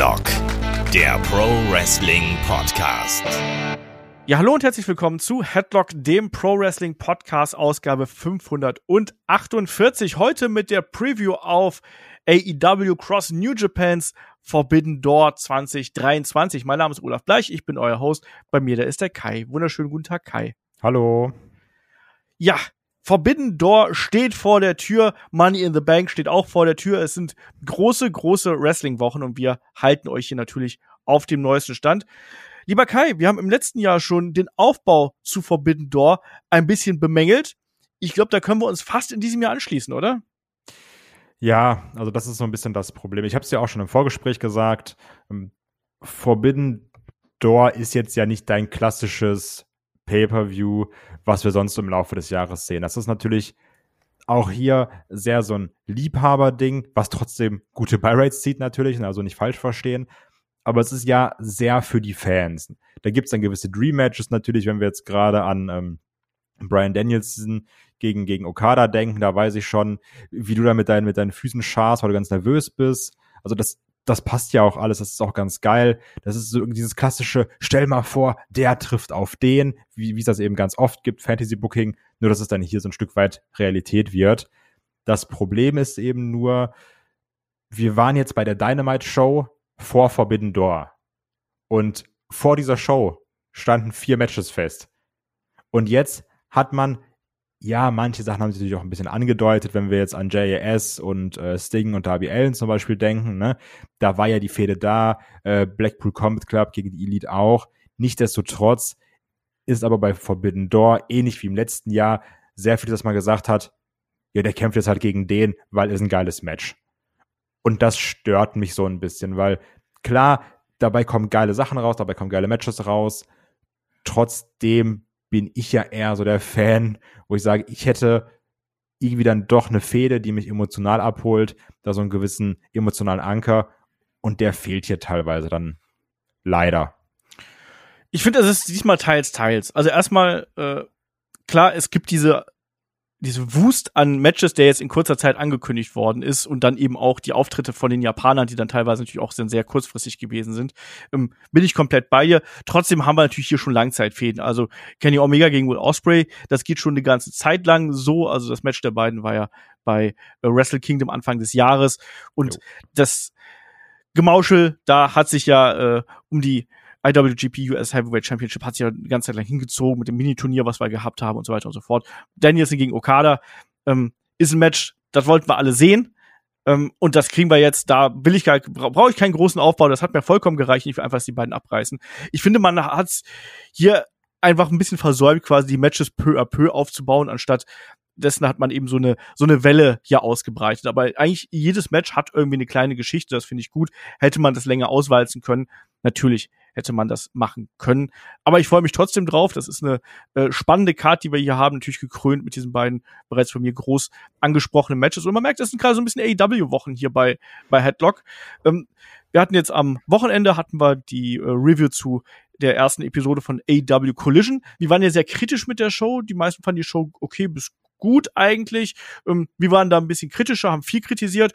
Headlock, der Pro Wrestling Podcast. Ja, hallo und herzlich willkommen zu Headlock, dem Pro Wrestling Podcast, Ausgabe 548. Heute mit der Preview auf AEW Cross New Japans Forbidden Door 2023. Mein Name ist Olaf Bleich, ich bin euer Host. Bei mir, da ist der Kai. Wunderschönen guten Tag, Kai. Hallo. Ja, Forbidden Door steht vor der Tür, Money in the Bank steht auch vor der Tür. Es sind große, große Wrestling-Wochen und wir halten euch hier natürlich auf dem neuesten Stand. Lieber Kai, wir haben im letzten Jahr schon den Aufbau zu Forbidden Door ein bisschen bemängelt. Ich glaube, da können wir uns fast in diesem Jahr anschließen, oder? Ja, also das ist so ein bisschen das Problem. Ich habe es ja auch schon im Vorgespräch gesagt. Ähm, Forbidden Door ist jetzt ja nicht dein klassisches Pay-per-View, was wir sonst im Laufe des Jahres sehen. Das ist natürlich auch hier sehr so ein Liebhaber-Ding, was trotzdem gute Buy-Rates zieht natürlich, also nicht falsch verstehen. Aber es ist ja sehr für die Fans. Da gibt es dann gewisse Dream-Matches natürlich, wenn wir jetzt gerade an ähm, Brian Danielson gegen, gegen Okada denken, da weiß ich schon, wie du da mit deinen, mit deinen Füßen scharst, weil du ganz nervös bist. Also das, das passt ja auch alles, das ist auch ganz geil. Das ist so dieses klassische, stell mal vor, der trifft auf den, wie, es das eben ganz oft gibt, Fantasy Booking, nur dass es dann hier so ein Stück weit Realität wird. Das Problem ist eben nur, wir waren jetzt bei der Dynamite Show vor Forbidden Door. Und vor dieser Show standen vier Matches fest. Und jetzt hat man ja, manche Sachen haben sich natürlich auch ein bisschen angedeutet, wenn wir jetzt an JAS und äh, Sting und Darby Allen zum Beispiel denken, ne? Da war ja die Fehde da, äh, Blackpool Combat Club gegen die Elite auch. Nichtsdestotrotz ist aber bei Forbidden Door, ähnlich wie im letzten Jahr, sehr viel, dass man gesagt hat, ja, der kämpft jetzt halt gegen den, weil es ein geiles Match. Und das stört mich so ein bisschen, weil klar, dabei kommen geile Sachen raus, dabei kommen geile Matches raus. Trotzdem bin ich ja eher so der Fan, wo ich sage, ich hätte irgendwie dann doch eine Fehde, die mich emotional abholt, da so einen gewissen emotionalen Anker und der fehlt hier teilweise dann leider. Ich finde, es ist diesmal teils, teils. Also erstmal, äh, klar, es gibt diese diese Wust an Matches, der jetzt in kurzer Zeit angekündigt worden ist und dann eben auch die Auftritte von den Japanern, die dann teilweise natürlich auch sehr, sehr kurzfristig gewesen sind, ähm, bin ich komplett bei ihr. Trotzdem haben wir natürlich hier schon Langzeitfäden. Also Kenny Omega gegen Will Osprey, das geht schon eine ganze Zeit lang so. Also das Match der beiden war ja bei äh, Wrestle Kingdom Anfang des Jahres und jo. das Gemauschel, da hat sich ja äh, um die IWGP US Heavyweight Championship hat sich ja die ganze Zeit lang hingezogen mit dem Mini-Turnier, was wir gehabt haben und so weiter und so fort. Danielson gegen Okada ähm, ist ein Match, das wollten wir alle sehen. Ähm, und das kriegen wir jetzt, da will ich gar, brauche ich keinen großen Aufbau, das hat mir vollkommen gereicht, ich will einfach die beiden abreißen. Ich finde, man hat hier einfach ein bisschen versäumt, quasi die Matches peu à peu aufzubauen, anstatt dessen hat man eben so eine so eine Welle hier ausgebreitet. Aber eigentlich jedes Match hat irgendwie eine kleine Geschichte, das finde ich gut. Hätte man das länger auswalzen können, natürlich hätte man das machen können. Aber ich freue mich trotzdem drauf. Das ist eine äh, spannende Card, die wir hier haben, natürlich gekrönt mit diesen beiden bereits von mir groß angesprochenen Matches. Und man merkt, es sind gerade so ein bisschen AEW-Wochen hier bei, bei Headlock. Ähm, wir hatten jetzt am Wochenende hatten wir die äh, Review zu der ersten Episode von AEW Collision. Wir waren ja sehr kritisch mit der Show. Die meisten fanden die Show okay bis gut eigentlich. Ähm, wir waren da ein bisschen kritischer, haben viel kritisiert.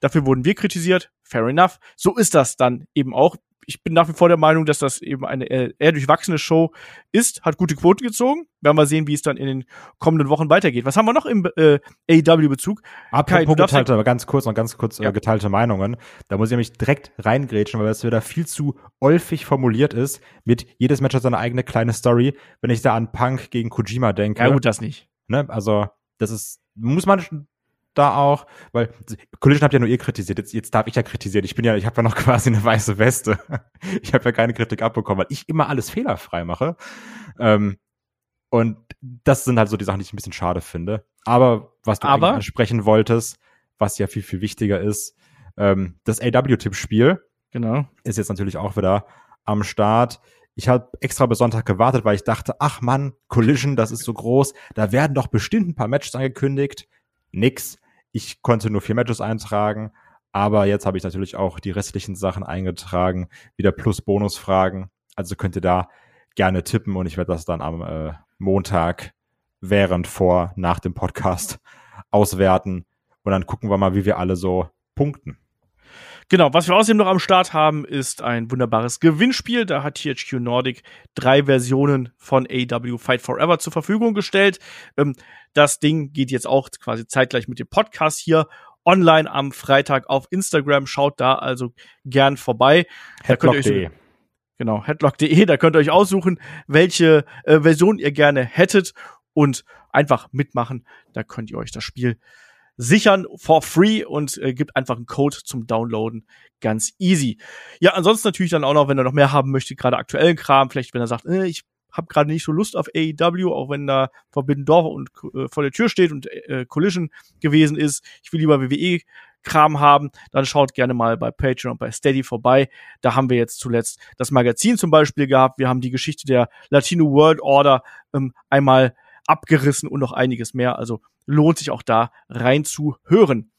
Dafür wurden wir kritisiert. Fair enough. So ist das dann eben auch ich bin nach wie vor der Meinung, dass das eben eine eher durchwachsene Show ist, hat gute Quoten gezogen. Werden wir sehen, wie es dann in den kommenden Wochen weitergeht. Was haben wir noch im äh, AEW-Bezug? Apropos geteilte, aber ganz kurz noch ganz kurz äh, ja. äh, geteilte Meinungen. Da muss ich nämlich direkt reingrätschen, weil das wieder viel zu olfig formuliert ist, mit jedes Match hat seine eigene kleine Story. Wenn ich da an Punk gegen Kojima denke. Ja gut, das nicht. Ne? Also, das ist, muss man da auch, weil Collision habt ja nur ihr kritisiert, jetzt, jetzt darf ich ja kritisieren. Ich bin ja, ich habe ja noch quasi eine weiße Weste. ich habe ja keine Kritik abbekommen, weil ich immer alles fehlerfrei mache. Ähm, und das sind halt so die Sachen, die ich ein bisschen schade finde. Aber was du Aber, ansprechen wolltest, was ja viel, viel wichtiger ist, ähm, das AW-Tippspiel genau. ist jetzt natürlich auch wieder am Start. Ich habe extra bis Sonntag gewartet, weil ich dachte, ach Mann, Collision, das ist so groß, da werden doch bestimmt ein paar Matches angekündigt. Nix. Ich konnte nur vier Matches eintragen, aber jetzt habe ich natürlich auch die restlichen Sachen eingetragen, wieder plus Bonusfragen. Also könnt ihr da gerne tippen und ich werde das dann am äh, Montag während vor, nach dem Podcast auswerten und dann gucken wir mal, wie wir alle so punkten. Genau, was wir außerdem noch am Start haben, ist ein wunderbares Gewinnspiel. Da hat THQ Nordic drei Versionen von AW Fight Forever zur Verfügung gestellt. Ähm, das Ding geht jetzt auch quasi zeitgleich mit dem Podcast hier online am Freitag auf Instagram. Schaut da also gern vorbei. Headlock.de. Genau, headlock.de, da könnt ihr euch aussuchen, welche äh, Version ihr gerne hättet und einfach mitmachen. Da könnt ihr euch das Spiel sichern for free und äh, gibt einfach einen Code zum Downloaden. Ganz easy. Ja, ansonsten natürlich dann auch noch, wenn er noch mehr haben möchte, gerade aktuellen Kram, vielleicht wenn er sagt, äh, ich habe gerade nicht so Lust auf AEW, auch wenn da Forbidden Door und äh, vor der Tür steht und äh, Collision gewesen ist. Ich will lieber WWE Kram haben, dann schaut gerne mal bei Patreon und bei Steady vorbei. Da haben wir jetzt zuletzt das Magazin zum Beispiel gehabt. Wir haben die Geschichte der Latino World Order ähm, einmal abgerissen und noch einiges mehr. Also lohnt sich auch da rein zu hören.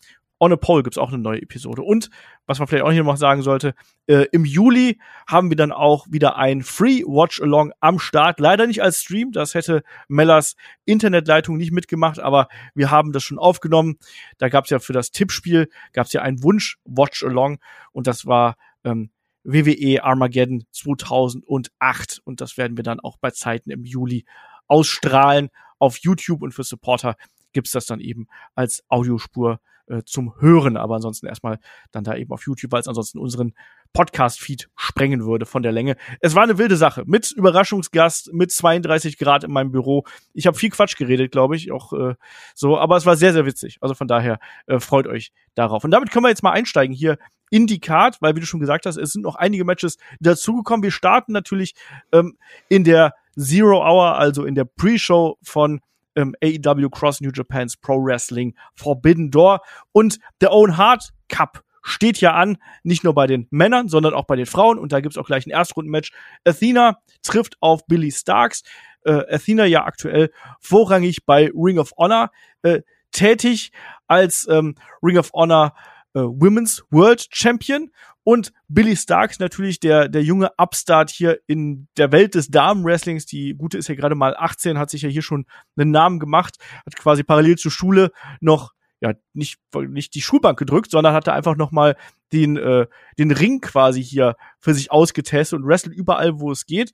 On a Poll gibt's auch eine neue Episode. Und was man vielleicht auch hier noch sagen sollte, äh, im Juli haben wir dann auch wieder ein Free Watch Along am Start. Leider nicht als Stream, das hätte Mellers Internetleitung nicht mitgemacht, aber wir haben das schon aufgenommen. Da gab's ja für das Tippspiel, gab's ja einen Wunsch Watch Along und das war ähm, WWE Armageddon 2008 und das werden wir dann auch bei Zeiten im Juli ausstrahlen auf YouTube und für Supporter gibt's das dann eben als Audiospur äh, zum Hören, aber ansonsten erstmal dann da eben auf YouTube, weil es ansonsten unseren Podcast-Feed sprengen würde von der Länge. Es war eine wilde Sache mit Überraschungsgast, mit 32 Grad in meinem Büro. Ich habe viel Quatsch geredet, glaube ich, auch äh, so, aber es war sehr, sehr witzig. Also von daher äh, freut euch darauf. Und damit können wir jetzt mal einsteigen hier in die Card, weil wie du schon gesagt hast, es sind noch einige Matches dazugekommen. Wir starten natürlich ähm, in der Zero Hour, also in der Pre-Show von ähm, AEW Cross New Japan's Pro Wrestling Forbidden Door und der Owen Hart Cup steht ja an, nicht nur bei den Männern, sondern auch bei den Frauen. Und da gibt's auch gleich ein Erstrundenmatch. Athena trifft auf Billy Starks. Äh, Athena ja aktuell vorrangig bei Ring of Honor äh, tätig als ähm, Ring of Honor äh, Women's World Champion und Billy Starks natürlich der, der junge Upstart hier in der Welt des Damenwrestlings. Die Gute ist ja gerade mal 18, hat sich ja hier schon einen Namen gemacht, hat quasi parallel zur Schule noch ja nicht nicht die Schulbank gedrückt, sondern hatte einfach noch mal den äh, den Ring quasi hier für sich ausgetestet und wrestelt überall, wo es geht.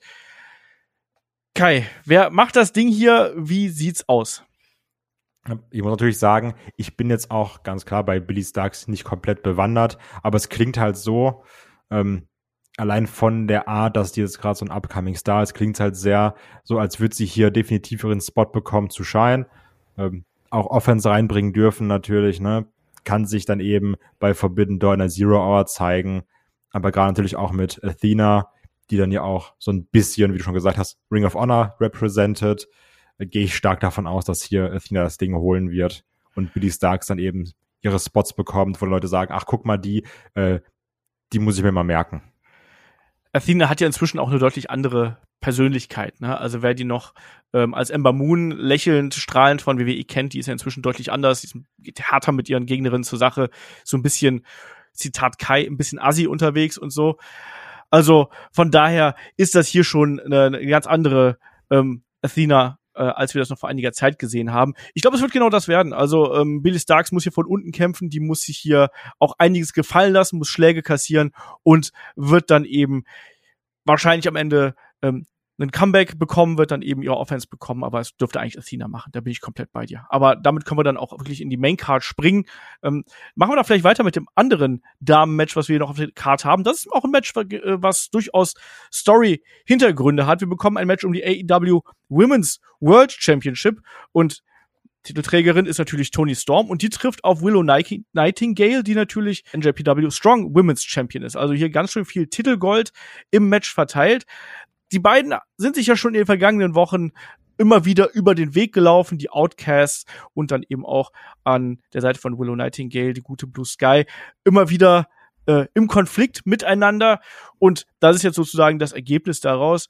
Kai, wer macht das Ding hier? Wie sieht's aus? Ich muss natürlich sagen, ich bin jetzt auch ganz klar bei Billy Starks nicht komplett bewandert, aber es klingt halt so, ähm, allein von der Art, dass die jetzt gerade so ein upcoming Star ist, klingt es halt sehr so, als würde sie hier definitiv ihren Spot bekommen zu shine. Ähm, auch Offense reinbringen dürfen natürlich, ne? Kann sich dann eben bei Forbidden Door in der Zero Hour zeigen, aber gerade natürlich auch mit Athena, die dann ja auch so ein bisschen, wie du schon gesagt hast, Ring of Honor represented gehe ich stark davon aus, dass hier Athena das Ding holen wird und Billy Starks dann eben ihre Spots bekommt, wo Leute sagen, ach guck mal, die, äh, die muss ich mir mal merken. Athena hat ja inzwischen auch eine deutlich andere Persönlichkeit. Ne? Also wer die noch ähm, als Ember Moon lächelnd, strahlend von WWE kennt, die ist ja inzwischen deutlich anders, die geht härter mit ihren Gegnerinnen zur Sache, so ein bisschen, Zitat Kai, ein bisschen assi unterwegs und so. Also von daher ist das hier schon eine, eine ganz andere ähm, Athena äh, als wir das noch vor einiger Zeit gesehen haben. Ich glaube, es wird genau das werden. Also ähm, Billy Starks muss hier von unten kämpfen, die muss sich hier auch einiges gefallen lassen, muss Schläge kassieren und wird dann eben wahrscheinlich am Ende ähm, einen Comeback bekommen, wird dann eben ihre Offense bekommen, aber es dürfte eigentlich Athena machen. Da bin ich komplett bei dir. Aber damit können wir dann auch wirklich in die Main Card springen. Ähm, machen wir da vielleicht weiter mit dem anderen Damen-Match, was wir noch auf der Card haben. Das ist auch ein Match, was durchaus Story-Hintergründe hat. Wir bekommen ein Match um die AEW Women's World Championship und Titelträgerin ist natürlich Tony Storm und die trifft auf Willow Nightingale, die natürlich NJPW Strong Women's Champion ist. Also hier ganz schön viel Titelgold im Match verteilt die beiden sind sich ja schon in den vergangenen Wochen immer wieder über den Weg gelaufen, die Outcasts und dann eben auch an der Seite von Willow Nightingale, die gute Blue Sky, immer wieder äh, im Konflikt miteinander. Und das ist jetzt sozusagen das Ergebnis daraus.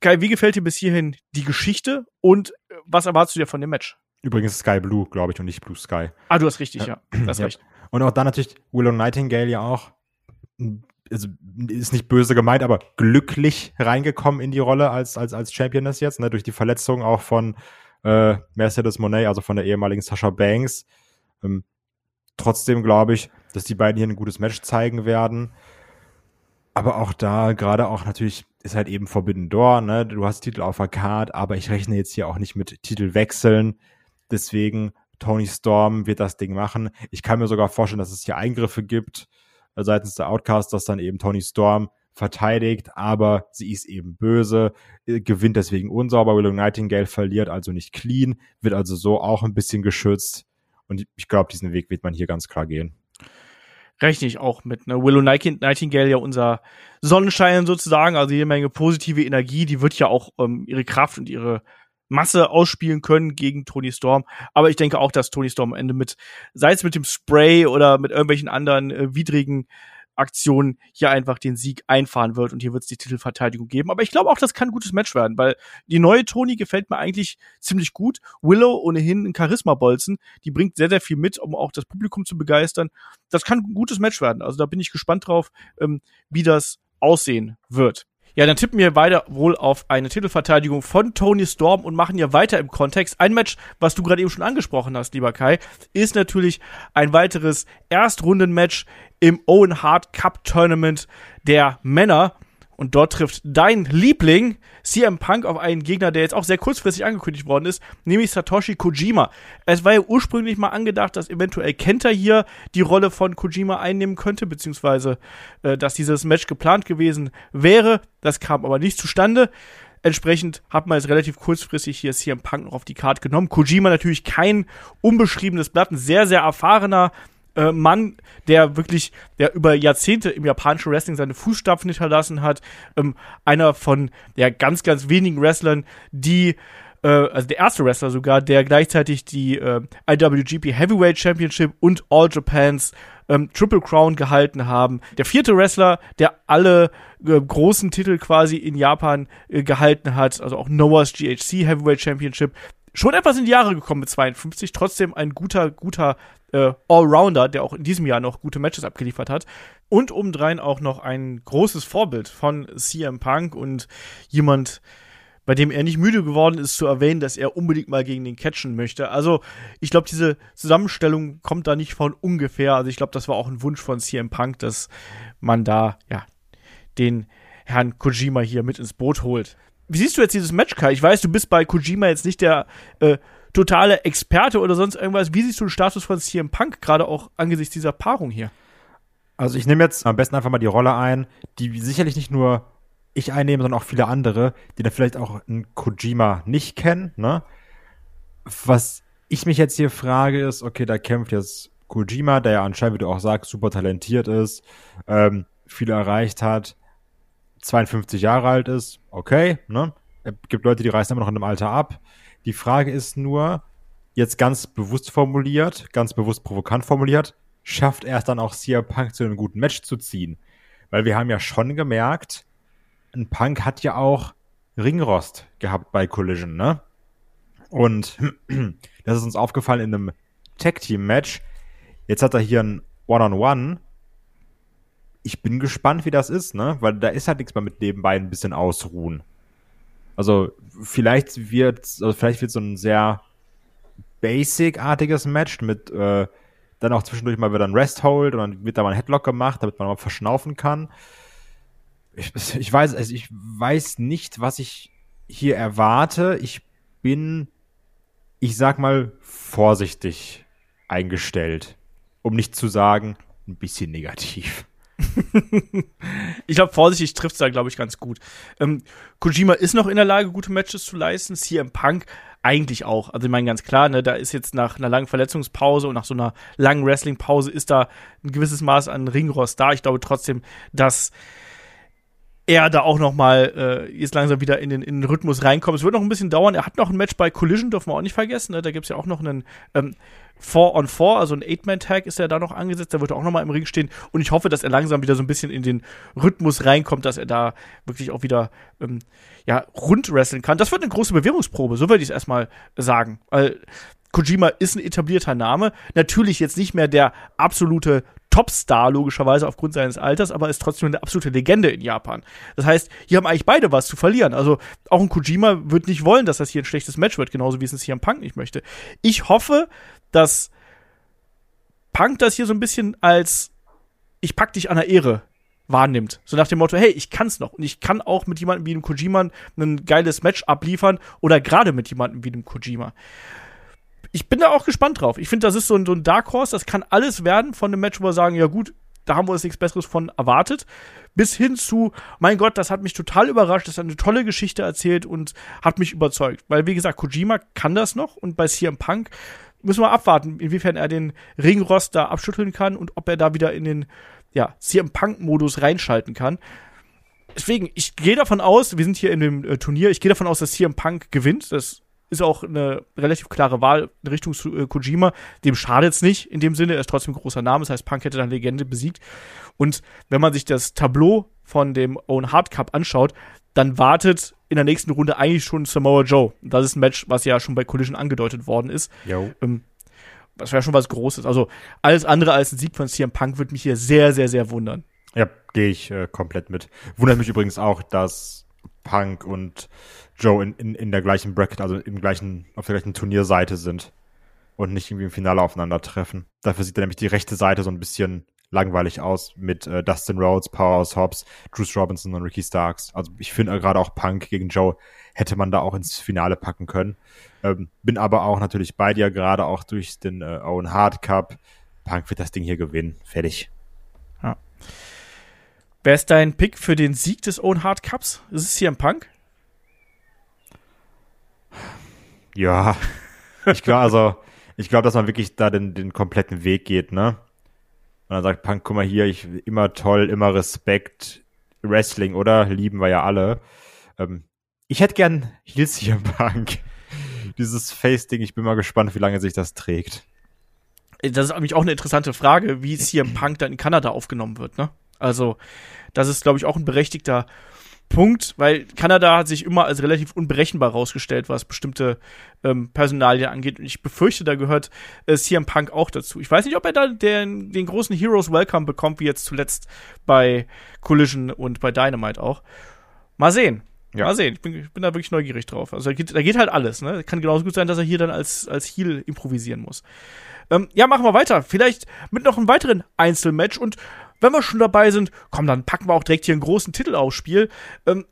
Kai, wie gefällt dir bis hierhin die Geschichte und äh, was erwartest du dir von dem Match? Übrigens Sky Blue, glaube ich, und nicht Blue Sky. Ah, du hast richtig, ja. ja. Du hast ja. recht. Und auch dann natürlich Willow Nightingale ja auch also ist nicht böse gemeint, aber glücklich reingekommen in die Rolle als, als, als Championess jetzt, ne, durch die Verletzung auch von äh, Mercedes Monet, also von der ehemaligen Sasha Banks. Ähm, trotzdem glaube ich, dass die beiden hier ein gutes Match zeigen werden. Aber auch da, gerade auch natürlich, ist halt eben Forbidden Door, ne? Du hast Titel auf der Card, aber ich rechne jetzt hier auch nicht mit Titelwechseln. Deswegen, Tony Storm wird das Ding machen. Ich kann mir sogar vorstellen, dass es hier Eingriffe gibt seitens der Outcast, dass dann eben Tony Storm verteidigt, aber sie ist eben böse, äh, gewinnt deswegen unsauber. Willow Nightingale verliert also nicht clean, wird also so auch ein bisschen geschützt. Und ich glaube, diesen Weg wird man hier ganz klar gehen rechne ich auch mit. Ne? Willow Nightingale ja unser Sonnenschein sozusagen, also jede Menge positive Energie, die wird ja auch ähm, ihre Kraft und ihre Masse ausspielen können gegen Tony Storm. Aber ich denke auch, dass Tony Storm am Ende mit, sei es mit dem Spray oder mit irgendwelchen anderen äh, widrigen Aktion hier einfach den Sieg einfahren wird und hier wird es die Titelverteidigung geben. Aber ich glaube auch, das kann ein gutes Match werden, weil die neue Toni gefällt mir eigentlich ziemlich gut. Willow ohnehin ein Charisma-Bolzen, die bringt sehr, sehr viel mit, um auch das Publikum zu begeistern. Das kann ein gutes Match werden. Also da bin ich gespannt drauf, ähm, wie das aussehen wird. Ja, dann tippen wir weiter wohl auf eine Titelverteidigung von Tony Storm und machen ja weiter im Kontext. Ein Match, was du gerade eben schon angesprochen hast, lieber Kai, ist natürlich ein weiteres Erstrunden-Match im Owen Hart Cup Tournament der Männer. Und dort trifft dein Liebling CM Punk auf einen Gegner, der jetzt auch sehr kurzfristig angekündigt worden ist, nämlich Satoshi Kojima. Es war ja ursprünglich mal angedacht, dass eventuell Kenta hier die Rolle von Kojima einnehmen könnte, beziehungsweise äh, dass dieses Match geplant gewesen wäre. Das kam aber nicht zustande. Entsprechend hat man jetzt relativ kurzfristig hier CM Punk noch auf die Karte genommen. Kojima natürlich kein unbeschriebenes Blatt, ein sehr, sehr erfahrener äh, Mann, der wirklich, der über Jahrzehnte im japanischen Wrestling seine Fußstapfen hinterlassen hat. Ähm, einer von der ganz, ganz wenigen Wrestlern, die äh, also der erste Wrestler sogar, der gleichzeitig die äh, IWGP Heavyweight Championship und All Japans ähm, Triple Crown gehalten haben. Der vierte Wrestler, der alle äh, großen Titel quasi in Japan äh, gehalten hat, also auch Noah's GHC Heavyweight Championship. Schon etwas in die Jahre gekommen mit 52, trotzdem ein guter, guter äh, Allrounder, der auch in diesem Jahr noch gute Matches abgeliefert hat. Und obendrein auch noch ein großes Vorbild von CM Punk und jemand, bei dem er nicht müde geworden ist zu erwähnen, dass er unbedingt mal gegen den catchen möchte. Also ich glaube, diese Zusammenstellung kommt da nicht von ungefähr. Also ich glaube, das war auch ein Wunsch von CM Punk, dass man da ja den Herrn Kojima hier mit ins Boot holt. Wie siehst du jetzt dieses Match, Kai? Ich weiß, du bist bei Kojima jetzt nicht der äh, totale Experte oder sonst irgendwas. Wie siehst du den Status von CM Punk, gerade auch angesichts dieser Paarung hier? Also ich nehme jetzt am besten einfach mal die Rolle ein, die sicherlich nicht nur ich einnehme, sondern auch viele andere, die da vielleicht auch einen Kojima nicht kennen. Ne? Was ich mich jetzt hier frage, ist, okay, da kämpft jetzt Kojima, der ja anscheinend, wie du auch sagst, super talentiert ist, ähm, viel erreicht hat, 52 Jahre alt ist, okay, ne? Es gibt Leute, die reißen immer noch in dem Alter ab. Die Frage ist nur, jetzt ganz bewusst formuliert, ganz bewusst provokant formuliert, schafft er es dann auch CM Punk zu einem guten Match zu ziehen? Weil wir haben ja schon gemerkt, ein Punk hat ja auch Ringrost gehabt bei Collision, ne? Und das ist uns aufgefallen in einem Tag-Team-Match. Jetzt hat er hier ein One-on-One. -on -One. Ich bin gespannt, wie das ist, ne? Weil da ist halt nichts mehr mit nebenbei ein bisschen ausruhen. Also vielleicht wird, also vielleicht wird so ein sehr basic-artiges Match mit äh, dann auch zwischendurch mal wieder ein Rest Hold und dann wird da mal ein Headlock gemacht, damit man mal verschnaufen kann. Ich, ich weiß, also ich weiß nicht, was ich hier erwarte. Ich bin, ich sag mal, vorsichtig eingestellt, um nicht zu sagen, ein bisschen negativ. ich glaube, vorsichtig trifft es da, glaube ich, ganz gut. Ähm, Kojima ist noch in der Lage, gute Matches zu leisten. CM Punk eigentlich auch. Also ich meine ganz klar, ne, da ist jetzt nach einer langen Verletzungspause und nach so einer langen Wrestling-Pause ist da ein gewisses Maß an Ringrost da. Ich glaube trotzdem, dass er da auch noch mal äh, jetzt langsam wieder in den, in den Rhythmus reinkommt. Es wird noch ein bisschen dauern. Er hat noch ein Match bei Collision, dürfen wir auch nicht vergessen. Ne? Da gibt's ja auch noch einen ähm, 4-on-4, also ein Eight-Man-Tag ist er da noch angesetzt. Da wird er auch noch mal im Ring stehen. Und ich hoffe, dass er langsam wieder so ein bisschen in den Rhythmus reinkommt, dass er da wirklich auch wieder ähm, ja, rund wresteln kann. Das wird eine große Bewährungsprobe, so würde ich es erstmal sagen. Weil Kojima ist ein etablierter Name. Natürlich jetzt nicht mehr der absolute Topstar, logischerweise aufgrund seines Alters, aber ist trotzdem eine absolute Legende in Japan. Das heißt, hier haben eigentlich beide was zu verlieren. Also auch ein Kojima wird nicht wollen, dass das hier ein schlechtes Match wird, genauso wie es ein CM Punk nicht möchte. Ich hoffe, dass Punk das hier so ein bisschen als ich pack dich an der Ehre wahrnimmt. So nach dem Motto, hey, ich kann's noch und ich kann auch mit jemandem wie dem Kojima ein geiles Match abliefern oder gerade mit jemandem wie dem Kojima. Ich bin da auch gespannt drauf. Ich finde, das ist so ein, so ein Dark Horse, das kann alles werden von einem Match, wo wir sagen, ja gut, da haben wir uns nichts Besseres von erwartet. Bis hin zu, mein Gott, das hat mich total überrascht, das hat eine tolle Geschichte erzählt und hat mich überzeugt. Weil, wie gesagt, Kojima kann das noch und bei CM Punk müssen wir abwarten, inwiefern er den Ringrost da abschütteln kann und ob er da wieder in den ja, CM Punk-Modus reinschalten kann. Deswegen, ich gehe davon aus, wir sind hier in dem äh, Turnier, ich gehe davon aus, dass CM Punk gewinnt. Das ist auch eine relativ klare Wahl in Richtung äh, Kojima. Dem schadet es nicht in dem Sinne, er ist trotzdem ein großer Name. Das heißt, Punk hätte dann Legende besiegt. Und wenn man sich das Tableau von dem Owen Hard Cup anschaut, dann wartet in der nächsten Runde eigentlich schon Samoa Joe. Das ist ein Match, was ja schon bei Collision angedeutet worden ist. Ähm, das wäre schon was Großes. Also alles andere als ein Sieg von CM Punk würde mich hier sehr, sehr, sehr wundern. Ja, gehe ich äh, komplett mit. Wundert mich übrigens auch, dass Punk und Joe in, in, in der gleichen Bracket, also im gleichen, auf der gleichen Turnierseite sind und nicht irgendwie im Finale aufeinandertreffen. Dafür sieht er nämlich die rechte Seite so ein bisschen langweilig aus mit äh, Dustin Rhodes, Powerhouse Hobbs, Bruce Robinson und Ricky Starks. Also ich finde gerade auch Punk gegen Joe hätte man da auch ins Finale packen können. Ähm, bin aber auch natürlich bei dir, gerade auch durch den äh, Owen Hard Cup. Punk wird das Ding hier gewinnen. Fertig. Ja. Wer ist dein Pick für den Sieg des Owen Hard Cups? Ist es hier im Punk? Ja, ich glaube, also, ich glaube, dass man wirklich da den, den kompletten Weg geht, ne? Und dann sagt Punk, guck mal hier, ich immer toll, immer Respekt, Wrestling, oder? Lieben wir ja alle. Ähm, ich hätte gern Heels hier im Punk. Dieses Face-Ding, ich bin mal gespannt, wie lange sich das trägt. Das ist nämlich auch eine interessante Frage, wie CM Punk dann in Kanada aufgenommen wird, ne? Also, das ist, glaube ich, auch ein berechtigter Punkt, weil Kanada hat sich immer als relativ unberechenbar rausgestellt, was bestimmte ähm, Personalien angeht. Und ich befürchte, da gehört äh, CM Punk auch dazu. Ich weiß nicht, ob er da den, den großen Heroes Welcome bekommt, wie jetzt zuletzt bei Collision und bei Dynamite auch. Mal sehen. Ja. Mal sehen. Ich bin, ich bin da wirklich neugierig drauf. Also da geht, da geht halt alles. Ne? Kann genauso gut sein, dass er hier dann als, als Heal improvisieren muss. Ähm, ja, machen wir weiter. Vielleicht mit noch einem weiteren Einzelmatch und wenn wir schon dabei sind, komm, dann packen wir auch direkt hier einen großen Titel aufs Spiel. Ähm,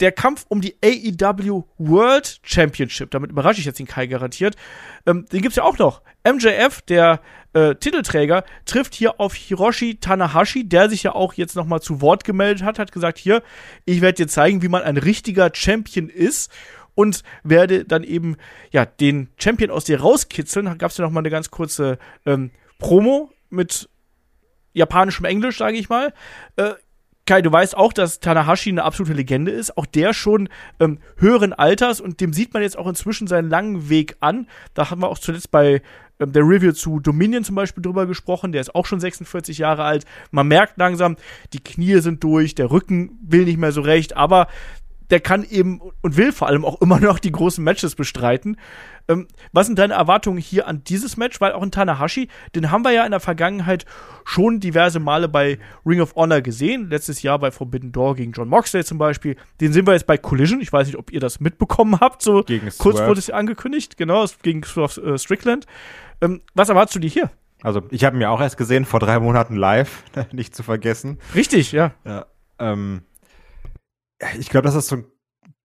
der Kampf um die AEW World Championship, damit überrasche ich jetzt den Kai garantiert, ähm, den gibt's ja auch noch. MJF, der äh, Titelträger, trifft hier auf Hiroshi Tanahashi, der sich ja auch jetzt nochmal zu Wort gemeldet hat, hat gesagt, hier, ich werde dir zeigen, wie man ein richtiger Champion ist und werde dann eben, ja, den Champion aus dir rauskitzeln. Da gab's ja nochmal eine ganz kurze ähm, Promo mit japanischem Englisch, sage ich mal. Äh, Kai, du weißt auch, dass Tanahashi eine absolute Legende ist. Auch der schon ähm, höheren Alters und dem sieht man jetzt auch inzwischen seinen langen Weg an. Da haben wir auch zuletzt bei ähm, der Review zu Dominion zum Beispiel drüber gesprochen. Der ist auch schon 46 Jahre alt. Man merkt langsam, die Knie sind durch, der Rücken will nicht mehr so recht, aber der kann eben und will vor allem auch immer noch die großen Matches bestreiten. Ähm, was sind deine Erwartungen hier an dieses Match? Weil auch in Tanahashi, den haben wir ja in der Vergangenheit schon diverse Male bei Ring of Honor gesehen. Letztes Jahr bei Forbidden Door gegen John Moxley zum Beispiel. Den sehen wir jetzt bei Collision. Ich weiß nicht, ob ihr das mitbekommen habt. So gegen kurz wurde es angekündigt. Genau, gegen äh, Strickland. Ähm, was erwartest du dir hier? Also, ich habe ihn ja auch erst gesehen, vor drei Monaten live, nicht zu vergessen. Richtig, ja. ja ähm, ich glaube, das ist so ein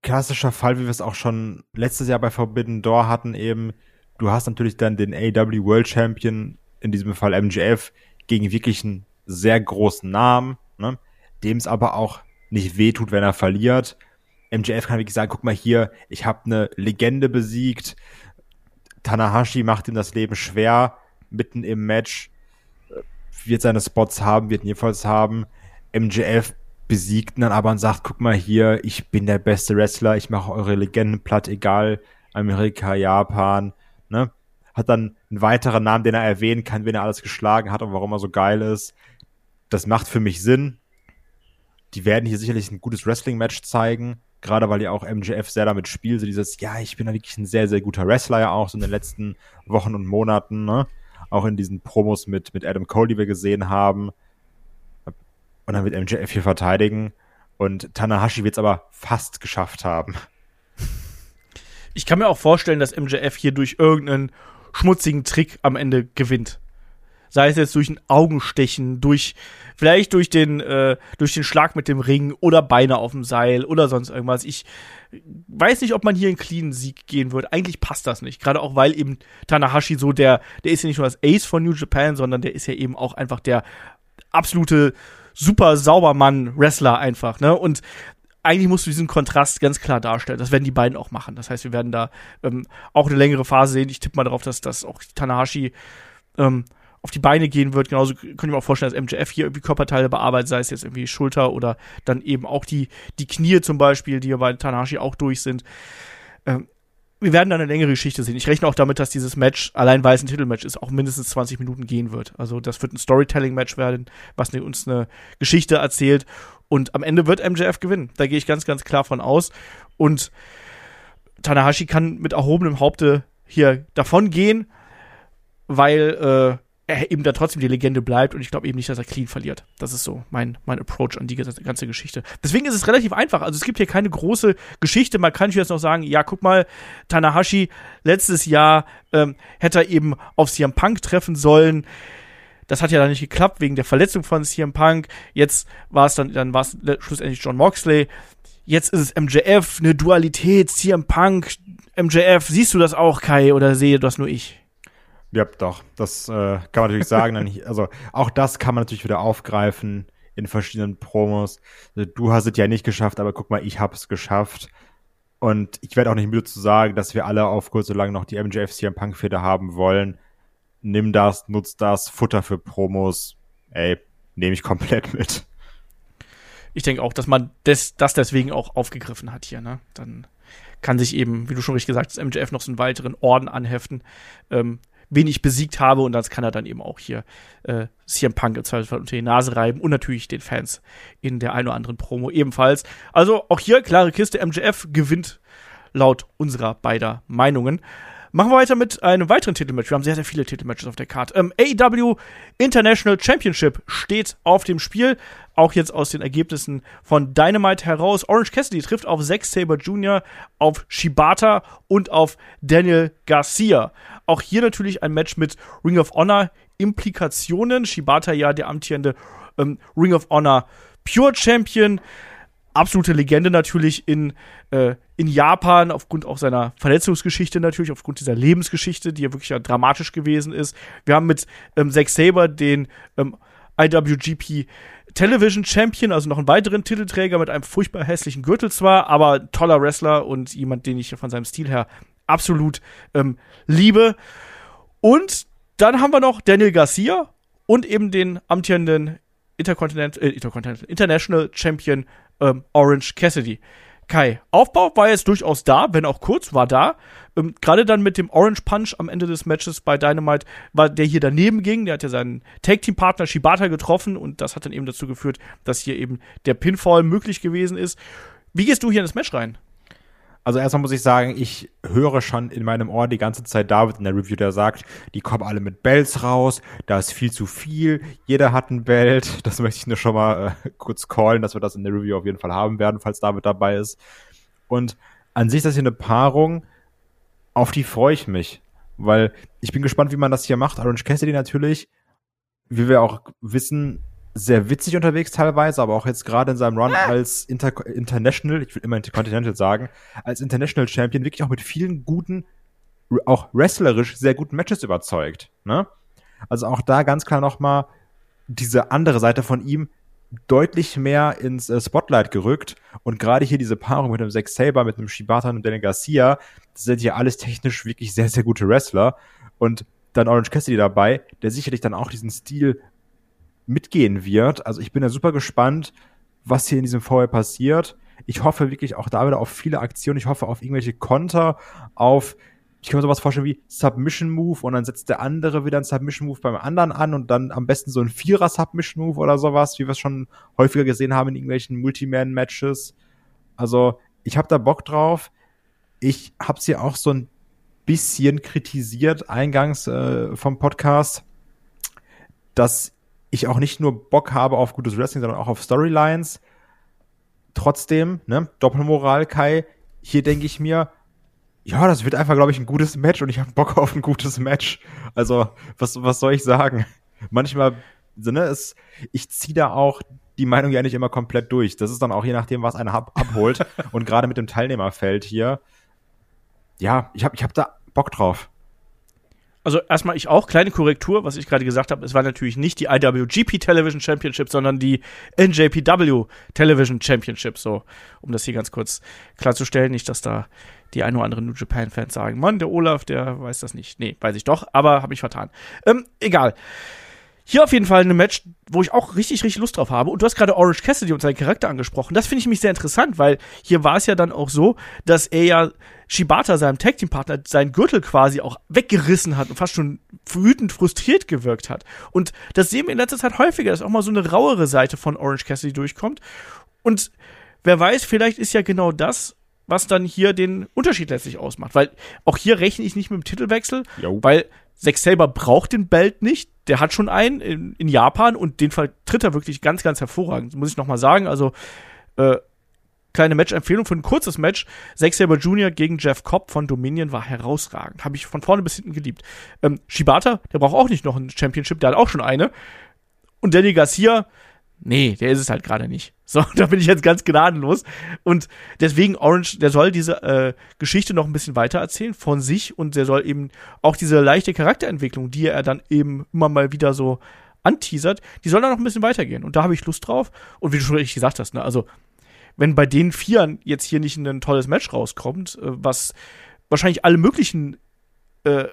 klassischer Fall, wie wir es auch schon letztes Jahr bei Forbidden Door hatten, eben. Du hast natürlich dann den AW World Champion, in diesem Fall MJF, gegen wirklich einen sehr großen Namen, ne? dem es aber auch nicht wehtut, wenn er verliert. MJF kann wirklich sagen, guck mal hier, ich habe eine Legende besiegt. Tanahashi macht ihm das Leben schwer, mitten im Match. Wird seine Spots haben, wird ihn jedenfalls haben. MJF besiegt dann aber und sagt, guck mal hier, ich bin der beste Wrestler, ich mache eure Legenden platt, egal Amerika, Japan, ne? Hat dann einen weiteren Namen, den er erwähnen kann, wen er alles geschlagen hat und warum er so geil ist. Das macht für mich Sinn. Die werden hier sicherlich ein gutes Wrestling-Match zeigen, gerade weil ja auch MJF sehr damit spielt, so dieses, ja, ich bin da wirklich ein sehr, sehr guter Wrestler ja auch, so in den letzten Wochen und Monaten, ne? Auch in diesen Promos mit, mit Adam Cole, die wir gesehen haben und dann wird MJF hier verteidigen. Und Tanahashi wird es aber fast geschafft haben. Ich kann mir auch vorstellen, dass MJF hier durch irgendeinen schmutzigen Trick am Ende gewinnt. sei es jetzt durch ein Augenstechen, durch vielleicht durch den äh, durch den Schlag mit dem Ring oder Beine auf dem Seil oder sonst irgendwas. Ich weiß nicht, ob man hier einen cleanen Sieg gehen wird. Eigentlich passt das nicht, gerade auch weil eben Tanahashi so der der ist ja nicht nur das Ace von New Japan, sondern der ist ja eben auch einfach der absolute super Saubermann Wrestler einfach, ne? Und eigentlich musst du diesen Kontrast ganz klar darstellen. Das werden die beiden auch machen. Das heißt, wir werden da ähm, auch eine längere Phase sehen. Ich tippe mal darauf, dass, dass auch Tanahashi ähm, auf die Beine gehen wird. Genauso können wir mir auch vorstellen, dass MJF hier irgendwie Körperteile bearbeitet, sei es jetzt irgendwie Schulter oder dann eben auch die, die Knie zum Beispiel, die ja bei Tanahashi auch durch sind. Ähm, wir werden da eine längere Geschichte sehen. Ich rechne auch damit, dass dieses Match, allein weil es ein Titelmatch ist, auch mindestens 20 Minuten gehen wird. Also das wird ein Storytelling-Match werden, was uns eine Geschichte erzählt. Und am Ende wird MJF gewinnen. Da gehe ich ganz, ganz klar von aus. Und Tanahashi kann mit erhobenem Haupte hier davon gehen, weil äh, er eben da trotzdem die Legende bleibt und ich glaube eben nicht, dass er clean verliert. Das ist so mein, mein Approach an die ganze Geschichte. Deswegen ist es relativ einfach. Also es gibt hier keine große Geschichte. Man kann jetzt noch sagen, ja, guck mal, Tanahashi letztes Jahr ähm, hätte er eben auf CM Punk treffen sollen. Das hat ja dann nicht geklappt wegen der Verletzung von CM Punk. Jetzt war es dann, dann war es schlussendlich John Moxley. Jetzt ist es MJF, eine Dualität, CM Punk, MJF. Siehst du das auch, Kai, oder sehe das nur ich? Ja, doch. Das äh, kann man natürlich sagen. also auch das kann man natürlich wieder aufgreifen in verschiedenen Promos. Also, du hast es ja nicht geschafft, aber guck mal, ich habe es geschafft. Und ich werde auch nicht müde zu sagen, dass wir alle auf kurz oder lang noch die MJF CM Punk Feder haben wollen. Nimm das, nutz das, Futter für Promos. Ey, nehme ich komplett mit. Ich denke auch, dass man das, das deswegen auch aufgegriffen hat hier, ne? Dann kann sich eben, wie du schon richtig gesagt hast, MJF noch so einen weiteren Orden anheften. Ähm, wen ich besiegt habe und das kann er dann eben auch hier äh, CM Punk im Zweifelsfall unter die Nase reiben und natürlich den Fans in der ein oder anderen Promo ebenfalls. Also auch hier klare Kiste, MJF gewinnt laut unserer beider Meinungen. Machen wir weiter mit einem weiteren Titelmatch. Wir haben sehr, sehr viele Titelmatches auf der Karte. Ähm, AEW International Championship steht auf dem Spiel. Auch jetzt aus den Ergebnissen von Dynamite heraus. Orange Cassidy trifft auf Zack Saber Jr., auf Shibata und auf Daniel Garcia. Auch hier natürlich ein Match mit Ring of Honor Implikationen. Shibata ja der amtierende ähm, Ring of Honor Pure Champion absolute Legende natürlich in, äh, in Japan, aufgrund auch seiner Verletzungsgeschichte natürlich, aufgrund dieser Lebensgeschichte, die ja wirklich ja dramatisch gewesen ist. Wir haben mit ähm, Zack Saber den ähm, IWGP Television Champion, also noch einen weiteren Titelträger mit einem furchtbar hässlichen Gürtel zwar, aber toller Wrestler und jemand, den ich von seinem Stil her absolut ähm, liebe. Und dann haben wir noch Daniel Garcia und eben den amtierenden Intercontinental, äh, Intercontinental International Champion ähm, Orange Cassidy. Kai, Aufbau war jetzt durchaus da, wenn auch kurz, war da. Ähm, Gerade dann mit dem Orange Punch am Ende des Matches bei Dynamite, war der hier daneben ging. Der hat ja seinen Tag-Team-Partner Shibata getroffen und das hat dann eben dazu geführt, dass hier eben der Pinfall möglich gewesen ist. Wie gehst du hier in das Match rein? Also erstmal muss ich sagen, ich höre schon in meinem Ohr die ganze Zeit David in der Review, der sagt, die kommen alle mit Bells raus, da ist viel zu viel, jeder hat ein Belt. Das möchte ich nur schon mal äh, kurz callen, dass wir das in der Review auf jeden Fall haben werden, falls David dabei ist. Und an sich ist das hier eine Paarung, auf die freue ich mich, weil ich bin gespannt, wie man das hier macht. Orange Cassidy natürlich, wie wir auch wissen, sehr witzig unterwegs teilweise, aber auch jetzt gerade in seinem Run ah. als Inter International, ich will immer Intercontinental sagen, als International Champion wirklich auch mit vielen guten, auch wrestlerisch sehr guten Matches überzeugt. Ne? Also auch da ganz klar nochmal diese andere Seite von ihm deutlich mehr ins äh, Spotlight gerückt und gerade hier diese Paarung mit einem Zack Saber, mit einem Shibata und Daniel Garcia, das sind ja alles technisch wirklich sehr, sehr gute Wrestler und dann Orange Cassidy dabei, der sicherlich dann auch diesen Stil mitgehen wird. Also ich bin ja super gespannt, was hier in diesem Vorher passiert. Ich hoffe wirklich auch da wieder auf viele Aktionen. Ich hoffe auf irgendwelche Konter, auf, ich kann mir sowas vorstellen wie Submission Move und dann setzt der andere wieder einen Submission Move beim anderen an und dann am besten so ein Vierer Submission Move oder sowas, wie wir es schon häufiger gesehen haben in irgendwelchen Multiman Matches. Also ich habe da Bock drauf. Ich habe sie auch so ein bisschen kritisiert eingangs äh, vom Podcast, dass ich auch nicht nur Bock habe auf gutes Wrestling, sondern auch auf Storylines. Trotzdem, ne, Doppelmoral, Kai, hier denke ich mir, ja, das wird einfach, glaube ich, ein gutes Match und ich habe Bock auf ein gutes Match. Also, was, was soll ich sagen? manchmal, so, ne, es, ich ziehe da auch die Meinung ja nicht immer komplett durch. Das ist dann auch je nachdem, was einer ab abholt. und gerade mit dem Teilnehmerfeld hier, ja, ich habe ich hab da Bock drauf. Also erstmal ich auch, kleine Korrektur, was ich gerade gesagt habe, es war natürlich nicht die IWGP Television Championship, sondern die NJPW Television Championship, so, um das hier ganz kurz klarzustellen, nicht, dass da die ein oder anderen New Japan Fans sagen, Mann, der Olaf, der weiß das nicht. Nee, weiß ich doch, aber habe ich vertan. Ähm, egal. Hier auf jeden Fall ein Match, wo ich auch richtig, richtig Lust drauf habe. Und du hast gerade Orange Cassidy und seinen Charakter angesprochen. Das finde ich nämlich sehr interessant, weil hier war es ja dann auch so, dass er ja Shibata, seinem Tag Team Partner, seinen Gürtel quasi auch weggerissen hat und fast schon wütend frustriert gewirkt hat. Und das sehen wir in letzter Zeit häufiger, dass auch mal so eine rauere Seite von Orange Cassidy durchkommt. Und wer weiß, vielleicht ist ja genau das, was dann hier den Unterschied letztlich ausmacht. Weil auch hier rechne ich nicht mit dem Titelwechsel, jo. weil Zack Saber braucht den Belt nicht. Der hat schon einen in, in, Japan und den vertritt er wirklich ganz, ganz hervorragend. Muss ich nochmal sagen. Also, äh, kleine Match-Empfehlung für ein kurzes Match. Zack Saber Jr. gegen Jeff Cobb von Dominion war herausragend. Habe ich von vorne bis hinten geliebt. Ähm, Shibata, der braucht auch nicht noch ein Championship, der hat auch schon eine. Und Danny Garcia, nee, der ist es halt gerade nicht. So, da bin ich jetzt ganz gnadenlos. Und deswegen Orange, der soll diese äh, Geschichte noch ein bisschen weiter erzählen von sich und der soll eben auch diese leichte Charakterentwicklung, die er dann eben immer mal wieder so anteasert, die soll dann noch ein bisschen weitergehen. Und da habe ich Lust drauf. Und wie du schon richtig gesagt hast, ne, also wenn bei den Vieren jetzt hier nicht ein tolles Match rauskommt, äh, was wahrscheinlich alle möglichen äh,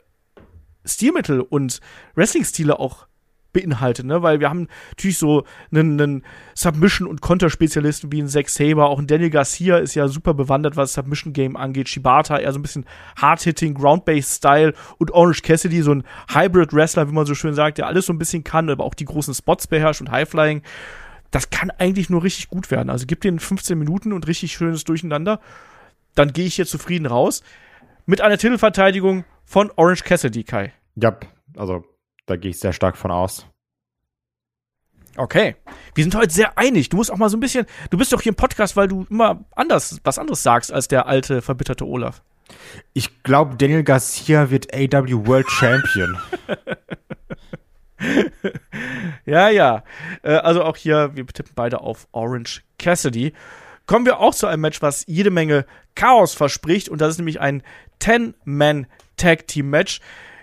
Stilmittel und Wrestling-Stile auch beinhaltet, ne? Weil wir haben natürlich so einen, einen Submission- und Konterspezialisten wie ein Zack Saber, auch ein Daniel Garcia ist ja super bewandert, was Submission-Game angeht. Shibata eher so ein bisschen Hard-Hitting, Ground-Based-Style und Orange Cassidy, so ein Hybrid-Wrestler, wie man so schön sagt, der alles so ein bisschen kann, aber auch die großen Spots beherrscht und High-Flying. Das kann eigentlich nur richtig gut werden. Also gib den 15 Minuten und richtig schönes Durcheinander. Dann gehe ich hier zufrieden raus. Mit einer Titelverteidigung von Orange Cassidy, Kai. Ja, also da gehe ich sehr stark von aus. Okay. Wir sind heute sehr einig. Du musst auch mal so ein bisschen. Du bist doch hier im Podcast, weil du immer anders, was anderes sagst als der alte, verbitterte Olaf. Ich glaube, Daniel Garcia wird AW World Champion. ja, ja. Äh, also auch hier, wir tippen beide auf Orange Cassidy. Kommen wir auch zu einem Match, was jede Menge Chaos verspricht. Und das ist nämlich ein 10-Man-Tag-Team-Match.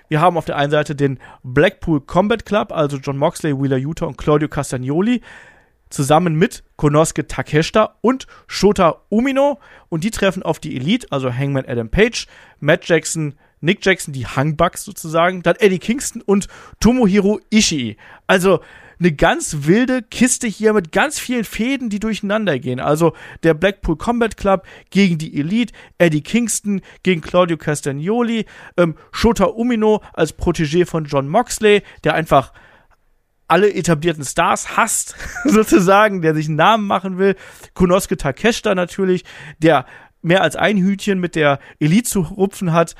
Wir haben auf der einen Seite den Blackpool Combat Club, also John Moxley, Wheeler Utah und Claudio Castagnoli, zusammen mit Konosuke Takeshita und Shota Umino. Und die treffen auf die Elite, also Hangman Adam Page, Matt Jackson, Nick Jackson, die Hangbucks sozusagen, dann Eddie Kingston und Tomohiro Ishii. Also eine ganz wilde Kiste hier mit ganz vielen Fäden, die durcheinander gehen. Also der Blackpool Combat Club gegen die Elite, Eddie Kingston gegen Claudio Castagnoli, ähm, Shota Umino als Protégé von John Moxley, der einfach alle etablierten Stars hasst, sozusagen, der sich einen Namen machen will. Konosuke Takeshita natürlich, der mehr als ein Hütchen mit der Elite zu rupfen hat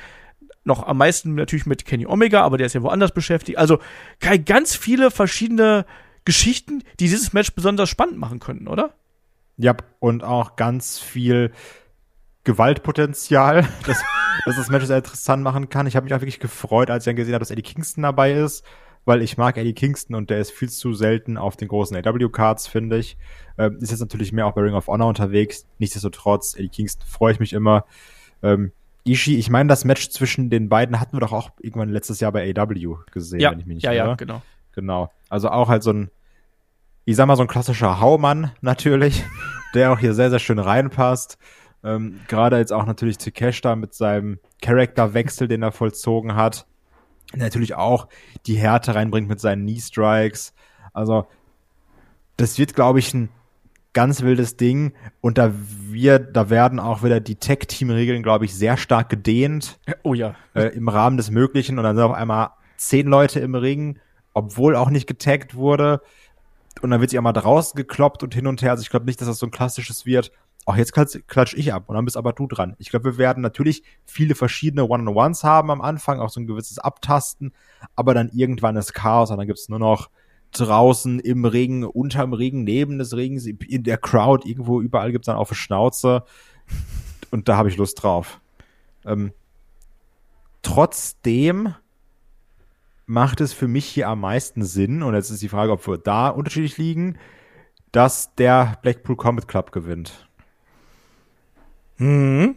noch am meisten natürlich mit Kenny Omega, aber der ist ja woanders beschäftigt. Also ganz viele verschiedene Geschichten, die dieses Match besonders spannend machen könnten, oder? Ja, und auch ganz viel Gewaltpotenzial, dass, dass das Match sehr interessant machen kann. Ich habe mich auch wirklich gefreut, als ich dann gesehen habe, dass Eddie Kingston dabei ist, weil ich mag Eddie Kingston und der ist viel zu selten auf den großen AW-Cards, finde ich. Ähm, ist jetzt natürlich mehr auch bei Ring of Honor unterwegs. Nichtsdestotrotz, Eddie Kingston freue ich mich immer. Ähm, Ishii, ich meine, das Match zwischen den beiden hatten wir doch auch irgendwann letztes Jahr bei AW gesehen, ja, wenn ich mich nicht ja, irre. Ja, genau. Genau. Also auch halt so ein, ich sag mal, so ein klassischer Haumann natürlich, der auch hier sehr, sehr schön reinpasst. Ähm, Gerade jetzt auch natürlich Takeshita mit seinem Charakterwechsel, den er vollzogen hat. Natürlich auch die Härte reinbringt mit seinen Knee Strikes. Also, das wird, glaube ich, ein ganz wildes Ding. Und da wir, da werden auch wieder die Tech-Team-Regeln, glaube ich, sehr stark gedehnt. Oh ja. Äh, Im Rahmen des Möglichen. Und dann sind auf einmal zehn Leute im Ring, obwohl auch nicht getaggt wurde. Und dann wird sich auch mal draußen gekloppt und hin und her. Also ich glaube nicht, dass das so ein klassisches wird. Auch jetzt klatsch, klatsch ich ab und dann bist aber du dran. Ich glaube, wir werden natürlich viele verschiedene One-on-Ones haben am Anfang, auch so ein gewisses Abtasten, aber dann irgendwann ist Chaos und dann gibt's nur noch draußen im Regen, unterm Regen, neben des Regens, in der Crowd, irgendwo überall gibt's dann auf Schnauze. Und da habe ich Lust drauf. Ähm, trotzdem macht es für mich hier am meisten Sinn, und jetzt ist die Frage, ob wir da unterschiedlich liegen, dass der Blackpool Combat Club gewinnt. Mhm.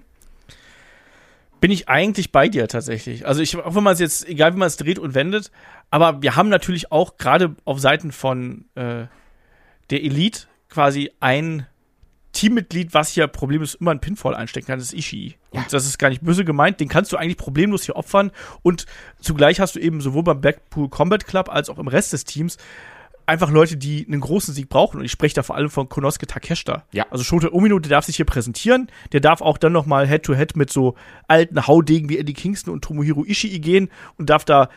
Bin ich eigentlich bei dir tatsächlich. Also ich, auch wenn man es jetzt, egal wie man es dreht und wendet, aber wir haben natürlich auch gerade auf Seiten von äh, der Elite quasi ein Teammitglied, was hier problemlos immer einen Pinfall einstecken kann, das ist Ishii. Ja. Und das ist gar nicht böse gemeint, den kannst du eigentlich problemlos hier opfern und zugleich hast du eben sowohl beim Blackpool Combat Club als auch im Rest des Teams einfach Leute, die einen großen Sieg brauchen. Und ich spreche da vor allem von Konosuke Takeshita. Ja. Also Shota Umino, der darf sich hier präsentieren. Der darf auch dann noch mal Head-to-Head mit so alten Haudegen wie Eddie Kingston und Tomohiro Ishii gehen und darf da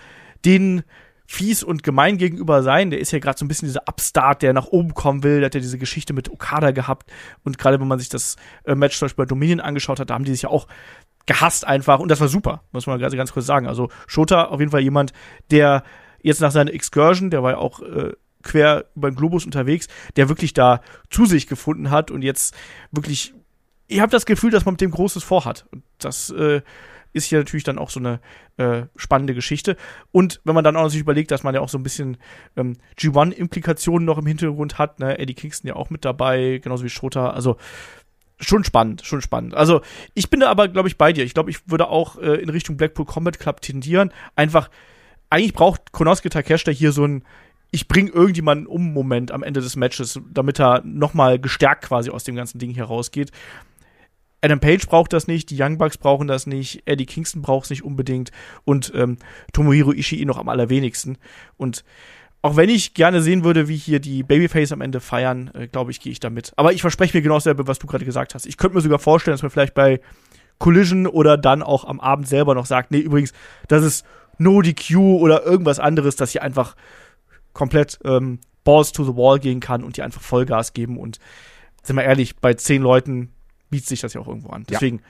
den fies und gemein gegenüber sein. Der ist ja gerade so ein bisschen dieser Upstart, der nach oben kommen will. Der hat ja diese Geschichte mit Okada gehabt. Und gerade wenn man sich das äh, Match zum Beispiel bei Dominion angeschaut hat, da haben die sich ja auch gehasst einfach. Und das war super, muss man ganz, ganz kurz sagen. Also Shota auf jeden Fall jemand, der jetzt nach seiner Excursion, der war ja auch äh, quer über den Globus unterwegs, der wirklich da zu sich gefunden hat und jetzt wirklich, ich habe das Gefühl, dass man mit dem Großes vorhat. Und das äh, ist hier natürlich dann auch so eine äh, spannende Geschichte. Und wenn man dann auch sich überlegt, dass man ja auch so ein bisschen ähm, G1-Implikationen noch im Hintergrund hat, ne? Eddie Kingston ja auch mit dabei, genauso wie Schota. Also schon spannend, schon spannend. Also ich bin da aber, glaube ich, bei dir. Ich glaube, ich würde auch äh, in Richtung Blackpool Combat Club tendieren. Einfach, eigentlich braucht Konosuke Takeshita hier so ein ich bringe irgendjemanden um Moment am Ende des Matches, damit er nochmal gestärkt quasi aus dem ganzen Ding hier rausgeht. Adam Page braucht das nicht, die Young Bucks brauchen das nicht, Eddie Kingston braucht es nicht unbedingt und ähm, Tomohiro Ishii noch am allerwenigsten. Und auch wenn ich gerne sehen würde, wie hier die Babyface am Ende feiern, äh, glaube ich, gehe ich damit. Aber ich verspreche mir genau dasselbe, was du gerade gesagt hast. Ich könnte mir sogar vorstellen, dass man vielleicht bei Collision oder dann auch am Abend selber noch sagt, nee, übrigens, das ist No DQ oder irgendwas anderes, dass hier einfach komplett ähm, Balls to the Wall gehen kann und die einfach Vollgas geben. Und sind wir ehrlich, bei zehn Leuten bietet sich das ja auch irgendwo an. Deswegen, ja.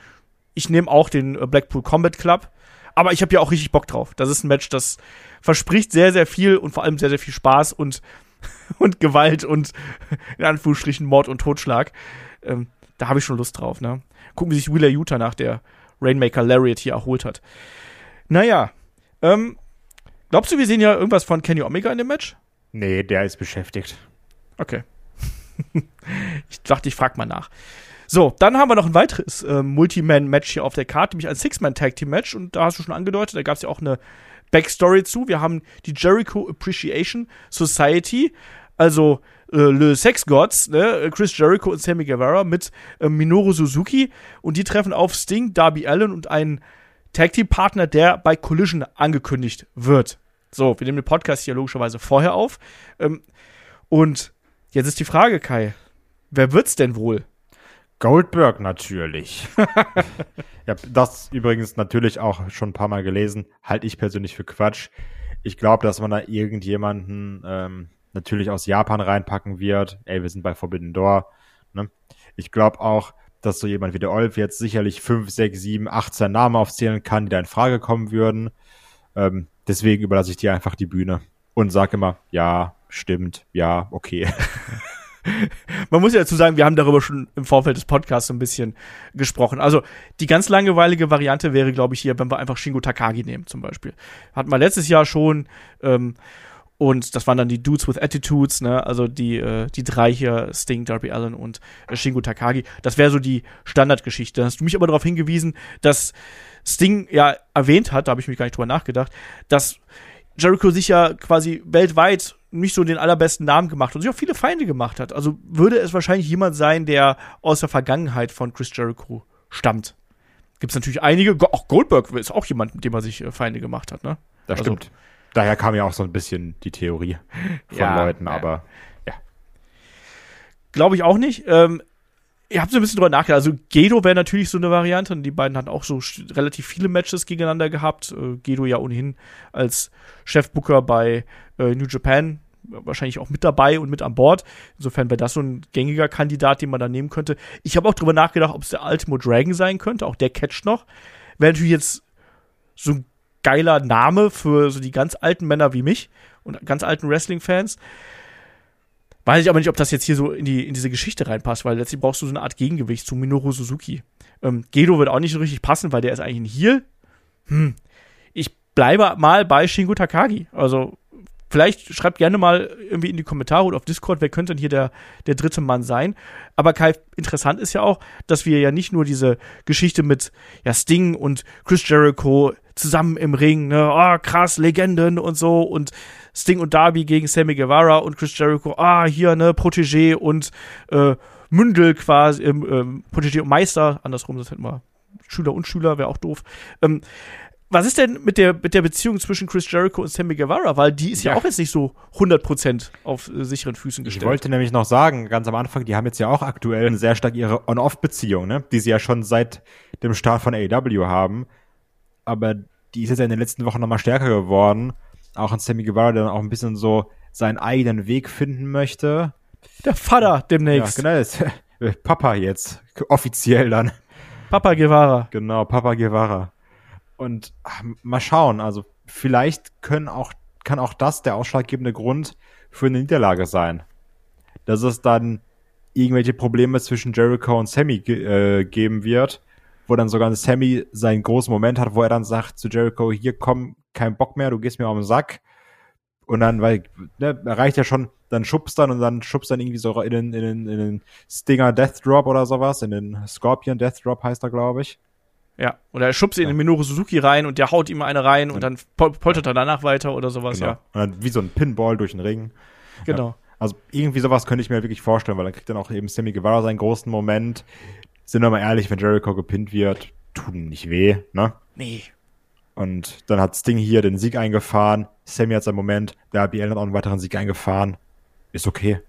ich nehme auch den äh, Blackpool Combat Club. Aber ich habe ja auch richtig Bock drauf. Das ist ein Match, das verspricht sehr, sehr viel und vor allem sehr, sehr viel Spaß und, und Gewalt und in Anführungsstrichen Mord und Totschlag. Ähm, da habe ich schon Lust drauf, ne? Gucken, wie sich Wheeler Utah nach der Rainmaker Lariat hier erholt hat. Naja, ähm, Glaubst du, wir sehen ja irgendwas von Kenny Omega in dem Match? Nee, der ist beschäftigt. Okay. ich dachte, ich frag mal nach. So, dann haben wir noch ein weiteres äh, Multi-Man-Match hier auf der Karte, nämlich ein Six-Man-Tag-Team-Match. Und da hast du schon angedeutet, da gab es ja auch eine Backstory zu. Wir haben die Jericho Appreciation Society, also äh, Le Sex Gods, ne? Chris Jericho und Sammy Guevara mit äh, Minoru Suzuki. Und die treffen auf Sting, Darby Allen und einen Tag-Team-Partner, der bei Collision angekündigt wird. So, wir nehmen den Podcast hier logischerweise vorher auf. Ähm, und jetzt ist die Frage, Kai, wer wird's denn wohl? Goldberg natürlich. ich habe das übrigens natürlich auch schon ein paar Mal gelesen. Halte ich persönlich für Quatsch. Ich glaube, dass man da irgendjemanden ähm, natürlich aus Japan reinpacken wird. Ey, wir sind bei Forbidden Door. Ne? Ich glaube auch, dass so jemand wie der Olf jetzt sicherlich 5, 6, 7, 18 Namen aufzählen kann, die da in Frage kommen würden. Ähm, deswegen überlasse ich dir einfach die Bühne und sage immer, ja, stimmt, ja, okay. Man muss ja dazu sagen, wir haben darüber schon im Vorfeld des Podcasts ein bisschen gesprochen. Also die ganz langweilige Variante wäre, glaube ich, hier, wenn wir einfach Shingo Takagi nehmen, zum Beispiel. Hatten wir letztes Jahr schon. Ähm, und das waren dann die Dudes with Attitudes, ne? Also die, äh, die drei hier, Sting, Darby Allen und äh, Shingo Takagi. Das wäre so die Standardgeschichte. Da hast du mich aber darauf hingewiesen, dass Sting ja erwähnt hat, da habe ich mich gar nicht drüber nachgedacht, dass Jericho sich ja quasi weltweit nicht so den allerbesten Namen gemacht und sich auch viele Feinde gemacht hat. Also würde es wahrscheinlich jemand sein, der aus der Vergangenheit von Chris Jericho stammt. Gibt es natürlich einige, auch Goldberg ist auch jemand, mit dem er sich äh, Feinde gemacht hat, ne? Das also, stimmt. Daher kam ja auch so ein bisschen die Theorie von ja, Leuten, aber ja. Glaube ich auch nicht. Ähm, ihr habt so ein bisschen drüber nachgedacht. Also Gedo wäre natürlich so eine Variante. Und die beiden hatten auch so relativ viele Matches gegeneinander gehabt. Äh, Gedo ja ohnehin als Chefbooker bei äh, New Japan wahrscheinlich auch mit dabei und mit an Bord. Insofern wäre das so ein gängiger Kandidat, den man da nehmen könnte. Ich habe auch drüber nachgedacht, ob es der Ultimo Dragon sein könnte. Auch der catcht noch. Wäre natürlich jetzt so ein geiler Name für so die ganz alten Männer wie mich und ganz alten Wrestling-Fans. Weiß ich aber nicht, ob das jetzt hier so in, die, in diese Geschichte reinpasst, weil letztlich brauchst du so eine Art Gegengewicht zu Minoru Suzuki. Ähm, Gedo wird auch nicht so richtig passen, weil der ist eigentlich ein Heel. Hm. Ich bleibe mal bei Shingo Takagi. Also Vielleicht schreibt gerne mal irgendwie in die Kommentare oder auf Discord, wer könnte denn hier der, der dritte Mann sein. Aber Kai, interessant ist ja auch, dass wir ja nicht nur diese Geschichte mit ja, Sting und Chris Jericho zusammen im Ring, ne, oh, krass, Legenden und so und Sting und Darby gegen Sammy Guevara und Chris Jericho, ah, hier, ne, Protégé und äh, Mündel quasi, ähm, ähm, Protégé und Meister, andersrum, das hätten wir Schüler und Schüler, wäre auch doof. Ähm, was ist denn mit der, mit der Beziehung zwischen Chris Jericho und Sammy Guevara? Weil die ist ja, ja auch jetzt nicht so 100% auf äh, sicheren Füßen gestellt. Ich wollte nämlich noch sagen, ganz am Anfang, die haben jetzt ja auch aktuell sehr stark ihre On-Off-Beziehung, ne? die sie ja schon seit dem Start von AEW haben. Aber die ist jetzt ja in den letzten Wochen nochmal stärker geworden. Auch ein Sammy Guevara, der dann auch ein bisschen so seinen eigenen Weg finden möchte. Der Vater demnächst. Ja, genau. Papa jetzt. Offiziell dann. Papa Guevara. Genau, Papa Guevara. Und ach, mal schauen, also vielleicht können auch, kann auch das der ausschlaggebende Grund für eine Niederlage sein. Dass es dann irgendwelche Probleme zwischen Jericho und Sammy äh, geben wird, wo dann sogar Sammy seinen großen Moment hat, wo er dann sagt zu Jericho, hier komm, kein Bock mehr, du gehst mir auf den Sack. Und dann, weil, ne, reicht ja schon, dann schubst dann und dann schubst dann irgendwie so in den, in den, in den Stinger Death Drop oder sowas, in den Scorpion Death Drop heißt er, glaube ich. Ja, oder er schubst ihn in Minoru Suzuki rein und der haut ihm eine rein und dann pol poltert er danach weiter oder sowas, genau. ja. Und dann wie so ein Pinball durch den Ring. Genau. Ja. Also irgendwie sowas könnte ich mir wirklich vorstellen, weil dann kriegt dann auch eben Sammy Guevara seinen großen Moment. Sind wir mal ehrlich, wenn Jericho gepinnt wird, tut ihm nicht weh, ne? Nee. Und dann hat Sting hier den Sieg eingefahren. Sammy hat seinen Moment. Der BL hat auch einen weiteren Sieg eingefahren. Ist okay.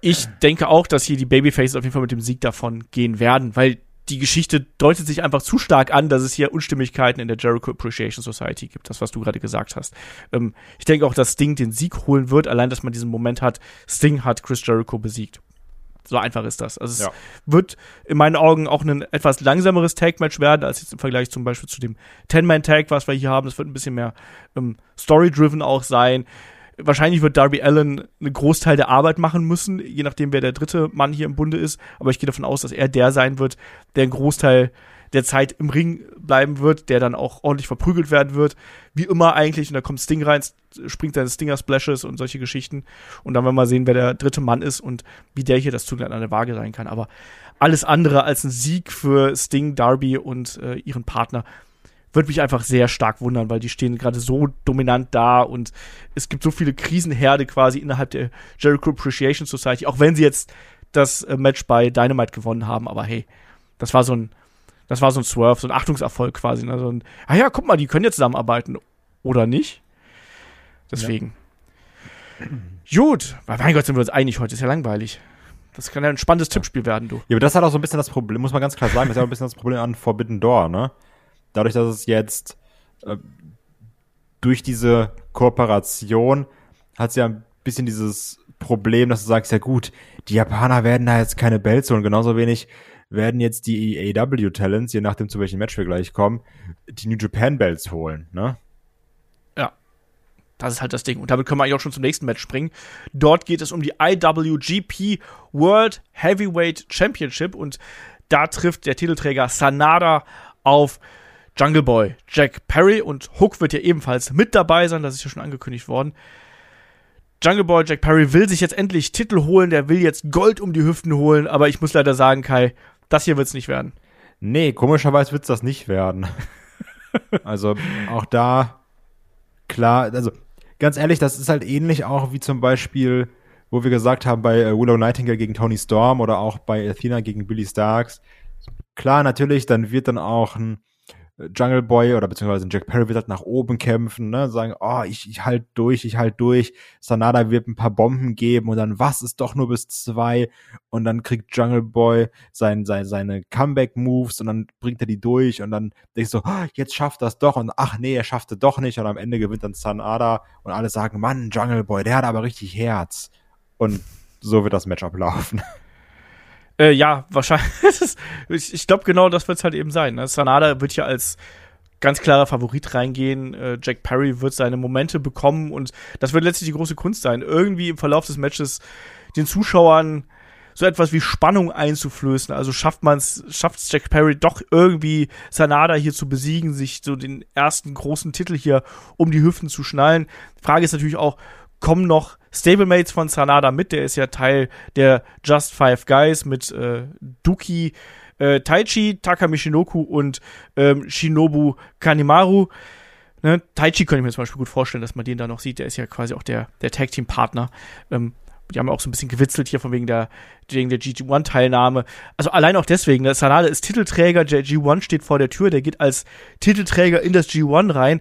Ich denke auch, dass hier die Babyfaces auf jeden Fall mit dem Sieg davon gehen werden, weil die Geschichte deutet sich einfach zu stark an, dass es hier Unstimmigkeiten in der Jericho Appreciation Society gibt, das, was du gerade gesagt hast. Ähm, ich denke auch, dass Sting den Sieg holen wird, allein, dass man diesen Moment hat, Sting hat Chris Jericho besiegt. So einfach ist das. Also ja. es wird in meinen Augen auch ein etwas langsameres Tag-Match werden, als jetzt im Vergleich zum Beispiel zu dem Ten-Man-Tag, was wir hier haben. Es wird ein bisschen mehr ähm, Story-driven auch sein. Wahrscheinlich wird Darby Allen einen Großteil der Arbeit machen müssen, je nachdem, wer der dritte Mann hier im Bunde ist. Aber ich gehe davon aus, dass er der sein wird, der einen Großteil der Zeit im Ring bleiben wird, der dann auch ordentlich verprügelt werden wird. Wie immer eigentlich. Und da kommt Sting rein, springt seine Stinger-Splashes und solche Geschichten. Und dann werden wir mal sehen, wer der dritte Mann ist und wie der hier das Zugleich an der Waage sein kann. Aber alles andere als ein Sieg für Sting, Darby und äh, ihren Partner würde mich einfach sehr stark wundern, weil die stehen gerade so dominant da und es gibt so viele Krisenherde quasi innerhalb der Jericho Appreciation Society, auch wenn sie jetzt das äh, Match bei Dynamite gewonnen haben, aber hey, das war so ein, das war so ein Swerve, so ein Achtungserfolg quasi, ne? so ein, ah ja, guck mal, die können jetzt zusammenarbeiten, oder nicht? Deswegen. Ja. Gut, weil mein Gott, sind wir uns einig heute, ist ja langweilig. Das kann ja ein spannendes Tippspiel werden, du. Ja, aber das hat auch so ein bisschen das Problem, muss man ganz klar sagen, das ist ja auch ein bisschen das Problem an Forbidden Door, ne? Dadurch, dass es jetzt äh, durch diese Kooperation hat es ja ein bisschen dieses Problem, dass du sagst, ja gut, die Japaner werden da jetzt keine Bells holen, genauso wenig werden jetzt die AEW-Talents, je nachdem zu welchem Match wir gleich kommen, die New Japan Belts holen, ne? Ja. Das ist halt das Ding. Und damit können wir eigentlich auch schon zum nächsten Match springen. Dort geht es um die IWGP World Heavyweight Championship und da trifft der Titelträger Sanada auf Jungle Boy, Jack Perry und Hook wird ja ebenfalls mit dabei sein, das ist ja schon angekündigt worden. Jungle Boy, Jack Perry will sich jetzt endlich Titel holen, der will jetzt Gold um die Hüften holen, aber ich muss leider sagen, Kai, das hier wird's nicht werden. Nee, komischerweise wird's das nicht werden. also auch da, klar, also ganz ehrlich, das ist halt ähnlich auch wie zum Beispiel, wo wir gesagt haben, bei äh, Willow Nightingale gegen Tony Storm oder auch bei Athena gegen Billy Starks. Klar, natürlich, dann wird dann auch ein Jungle Boy oder beziehungsweise Jack Perry wird halt nach oben kämpfen, ne, sagen, oh, ich, ich halt durch, ich halt durch. Sanada wird ein paar Bomben geben und dann, was ist doch nur bis zwei und dann kriegt Jungle Boy sein, sein, seine Comeback-Moves und dann bringt er die durch und dann denkst du, oh, jetzt schafft das doch und ach nee, er schaffte doch nicht und am Ende gewinnt dann Sanada und alle sagen, Mann, Jungle Boy, der hat aber richtig Herz. Und so wird das Match ablaufen. Äh, ja, wahrscheinlich. ich ich glaube, genau das wird es halt eben sein. Ne? Sanada wird ja als ganz klarer Favorit reingehen. Äh, Jack Perry wird seine Momente bekommen und das wird letztlich die große Kunst sein. Irgendwie im Verlauf des Matches den Zuschauern so etwas wie Spannung einzuflößen. Also schafft man es, schafft es Jack Perry doch irgendwie Sanada hier zu besiegen, sich so den ersten großen Titel hier um die Hüften zu schnallen. Frage ist natürlich auch, kommen noch Stablemates von Sanada mit? Der ist ja Teil der Just Five Guys mit äh, Duki, äh, Taichi, Takami Shinoku und ähm, Shinobu Kanimaru. Ne, Taichi könnte ich mir zum Beispiel gut vorstellen, dass man den da noch sieht. Der ist ja quasi auch der, der Tag-Team-Partner. Ähm, die haben auch so ein bisschen gewitzelt hier von wegen der, wegen der GG1-Teilnahme. Also allein auch deswegen, der Sanada ist Titelträger, der G1 steht vor der Tür, der geht als Titelträger in das G1 rein.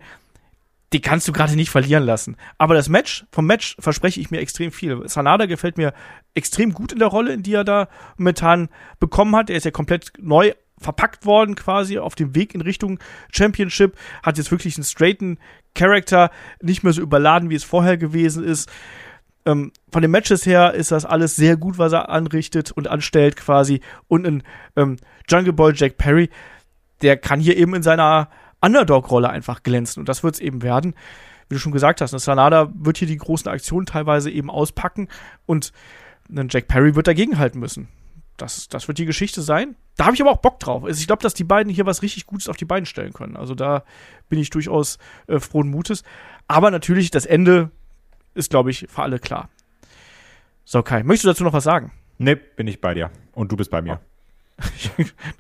Die kannst du gerade nicht verlieren lassen. Aber das Match, vom Match verspreche ich mir extrem viel. Sanada gefällt mir extrem gut in der Rolle, in die er da momentan bekommen hat. Er ist ja komplett neu verpackt worden, quasi auf dem Weg in Richtung Championship. Hat jetzt wirklich einen straighten Charakter, nicht mehr so überladen, wie es vorher gewesen ist. Ähm, von den Matches her ist das alles sehr gut, was er anrichtet und anstellt quasi. Und ein ähm, Jungle Boy Jack Perry, der kann hier eben in seiner Underdog-Rolle einfach glänzen. Und das wird es eben werden. Wie du schon gesagt hast, Sanada wird hier die großen Aktionen teilweise eben auspacken und ein Jack Perry wird dagegenhalten müssen. Das, das wird die Geschichte sein. Da habe ich aber auch Bock drauf. Also ich glaube, dass die beiden hier was richtig Gutes auf die Beine stellen können. Also da bin ich durchaus äh, frohen Mutes. Aber natürlich, das Ende ist, glaube ich, für alle klar. So, Kai, möchtest du dazu noch was sagen? Nee, bin ich bei dir. Und du bist bei mir.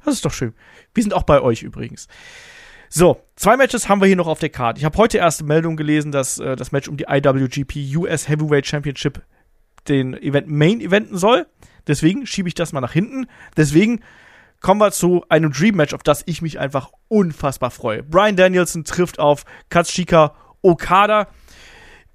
das ist doch schön. Wir sind auch bei euch übrigens. So, zwei Matches haben wir hier noch auf der Karte. Ich habe heute erste Meldung gelesen, dass äh, das Match um die IWGP US Heavyweight Championship den Event Main eventen soll. Deswegen schiebe ich das mal nach hinten. Deswegen kommen wir zu einem Dream Match, auf das ich mich einfach unfassbar freue. Brian Danielson trifft auf Katsushika Okada.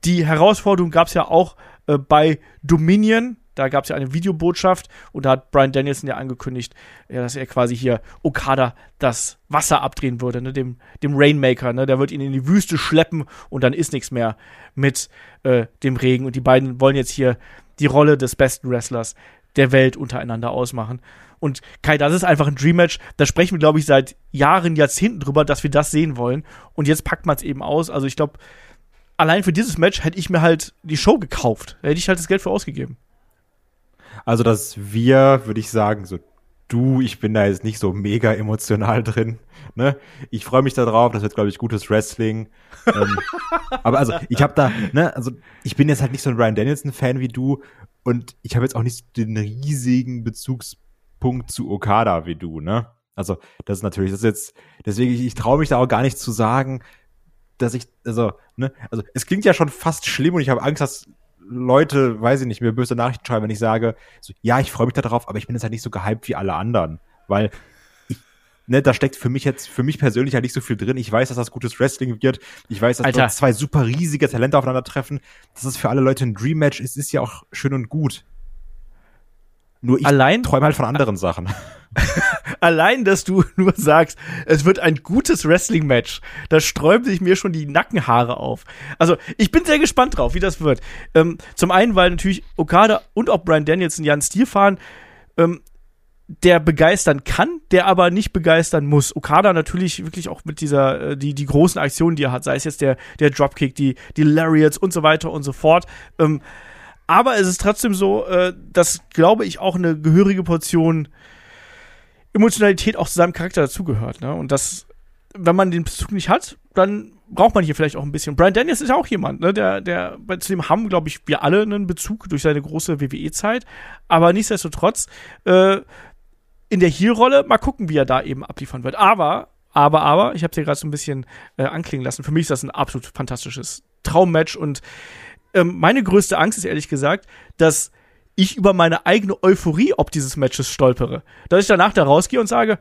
Die Herausforderung gab es ja auch äh, bei Dominion. Da gab es ja eine Videobotschaft und da hat Brian Danielson ja angekündigt, ja, dass er quasi hier Okada das Wasser abdrehen würde, ne, dem, dem Rainmaker. Ne, der wird ihn in die Wüste schleppen und dann ist nichts mehr mit äh, dem Regen. Und die beiden wollen jetzt hier die Rolle des besten Wrestlers der Welt untereinander ausmachen. Und Kai, das ist einfach ein Dream Match. Da sprechen wir, glaube ich, seit Jahren, Jahrzehnten drüber, dass wir das sehen wollen. Und jetzt packt man es eben aus. Also ich glaube, allein für dieses Match hätte ich mir halt die Show gekauft. Da hätte ich halt das Geld für ausgegeben. Also, dass wir, würde ich sagen, so du, ich bin da jetzt nicht so mega emotional drin. Ne? Ich freue mich da drauf, das wird, glaube ich, gutes Wrestling. ähm, aber also, ich habe da, ne, also ich bin jetzt halt nicht so ein Ryan Danielson-Fan wie du und ich habe jetzt auch nicht den riesigen Bezugspunkt zu Okada wie du, ne? Also, das ist natürlich, das ist jetzt, deswegen, ich, ich traue mich da auch gar nicht zu sagen, dass ich, also, ne, also es klingt ja schon fast schlimm und ich habe Angst, dass Leute, weiß ich nicht, mir böse Nachrichten schreiben, wenn ich sage, so, ja, ich freue mich darauf, aber ich bin jetzt halt nicht so gehypt wie alle anderen. Weil ich, ne, da steckt für mich jetzt, für mich persönlich halt nicht so viel drin. Ich weiß, dass das gutes Wrestling wird. Ich weiß, dass Alter. zwei super riesige Talente aufeinandertreffen. Das ist für alle Leute ein Dream Match. Es ist ja auch schön und gut. Nur ich Allein träume halt von anderen Sachen. Allein, dass du nur sagst, es wird ein gutes Wrestling-Match, da sträuben sich mir schon die Nackenhaare auf. Also, ich bin sehr gespannt drauf, wie das wird. Ähm, zum einen, weil natürlich Okada und auch Brian Danielson ja einen Stil fahren, ähm, der begeistern kann, der aber nicht begeistern muss. Okada natürlich wirklich auch mit dieser, äh, die, die großen Aktionen, die er hat, sei es jetzt der, der Dropkick, die, die Lariats und so weiter und so fort. Ähm, aber es ist trotzdem so, äh, dass, glaube ich, auch eine gehörige Portion Emotionalität auch zu seinem Charakter dazugehört. Ne? Und das, wenn man den Bezug nicht hat, dann braucht man hier vielleicht auch ein bisschen. Brian Daniels ist ja auch jemand, ne? der, der, zu dem haben, glaube ich, wir alle einen Bezug durch seine große WWE-Zeit. Aber nichtsdestotrotz, äh, in der Heel-Rolle, mal gucken, wie er da eben abliefern wird. Aber, aber, aber, ich habe es ja gerade so ein bisschen äh, anklingen lassen. Für mich ist das ein absolut fantastisches Traummatch und ähm, meine größte Angst ist ehrlich gesagt, dass ich über meine eigene Euphorie ob dieses Matches stolpere. Dass ich danach da rausgehe und sage,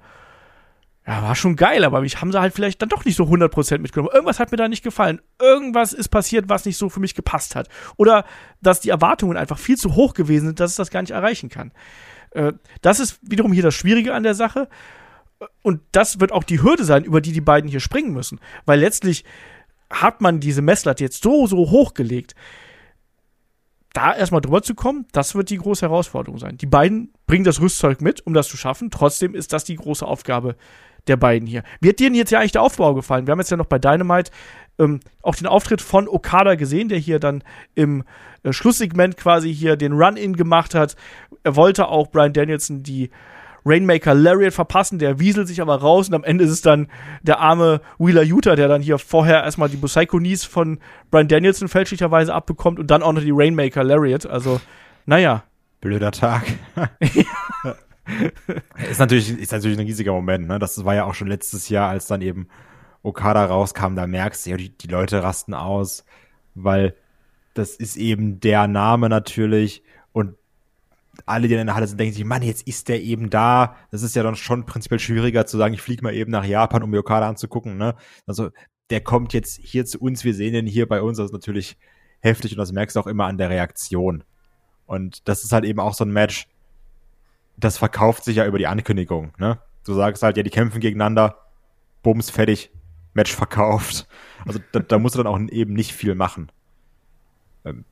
ja, war schon geil, aber mich haben sie halt vielleicht dann doch nicht so 100% mitgenommen. Irgendwas hat mir da nicht gefallen. Irgendwas ist passiert, was nicht so für mich gepasst hat. Oder dass die Erwartungen einfach viel zu hoch gewesen sind, dass es das gar nicht erreichen kann. Äh, das ist wiederum hier das Schwierige an der Sache. Und das wird auch die Hürde sein, über die die beiden hier springen müssen. Weil letztlich hat man diese Messlatte jetzt so, so hochgelegt. Da erstmal drüber zu kommen, das wird die große Herausforderung sein. Die beiden bringen das Rüstzeug mit, um das zu schaffen. Trotzdem ist das die große Aufgabe der beiden hier. Wie hat dir denn jetzt ja eigentlich der Aufbau gefallen? Wir haben jetzt ja noch bei Dynamite ähm, auch den Auftritt von Okada gesehen, der hier dann im äh, Schlusssegment quasi hier den Run-In gemacht hat. er wollte auch Brian Danielson die Rainmaker Lariat verpassen, der wieselt sich aber raus und am Ende ist es dann der arme Wheeler Utah, der dann hier vorher erstmal die Psycho Knees von Brian Danielson fälschlicherweise abbekommt und dann auch noch die Rainmaker Lariat. Also, naja. Blöder Tag. ist, natürlich, ist natürlich ein riesiger Moment. Ne? Das war ja auch schon letztes Jahr, als dann eben Okada rauskam. Da merkst du ja, die, die Leute rasten aus, weil das ist eben der Name natürlich alle, die in der Halle sind, denken sich, Mann, jetzt ist der eben da. Das ist ja dann schon prinzipiell schwieriger zu sagen, ich fliege mal eben nach Japan, um mir Okada anzugucken. Ne? Also der kommt jetzt hier zu uns, wir sehen den hier bei uns. Das ist natürlich heftig und das merkst du auch immer an der Reaktion. Und das ist halt eben auch so ein Match, das verkauft sich ja über die Ankündigung. Ne? Du sagst halt, ja, die kämpfen gegeneinander, bums, fertig, Match verkauft. Also da, da musst du dann auch eben nicht viel machen. Ähm,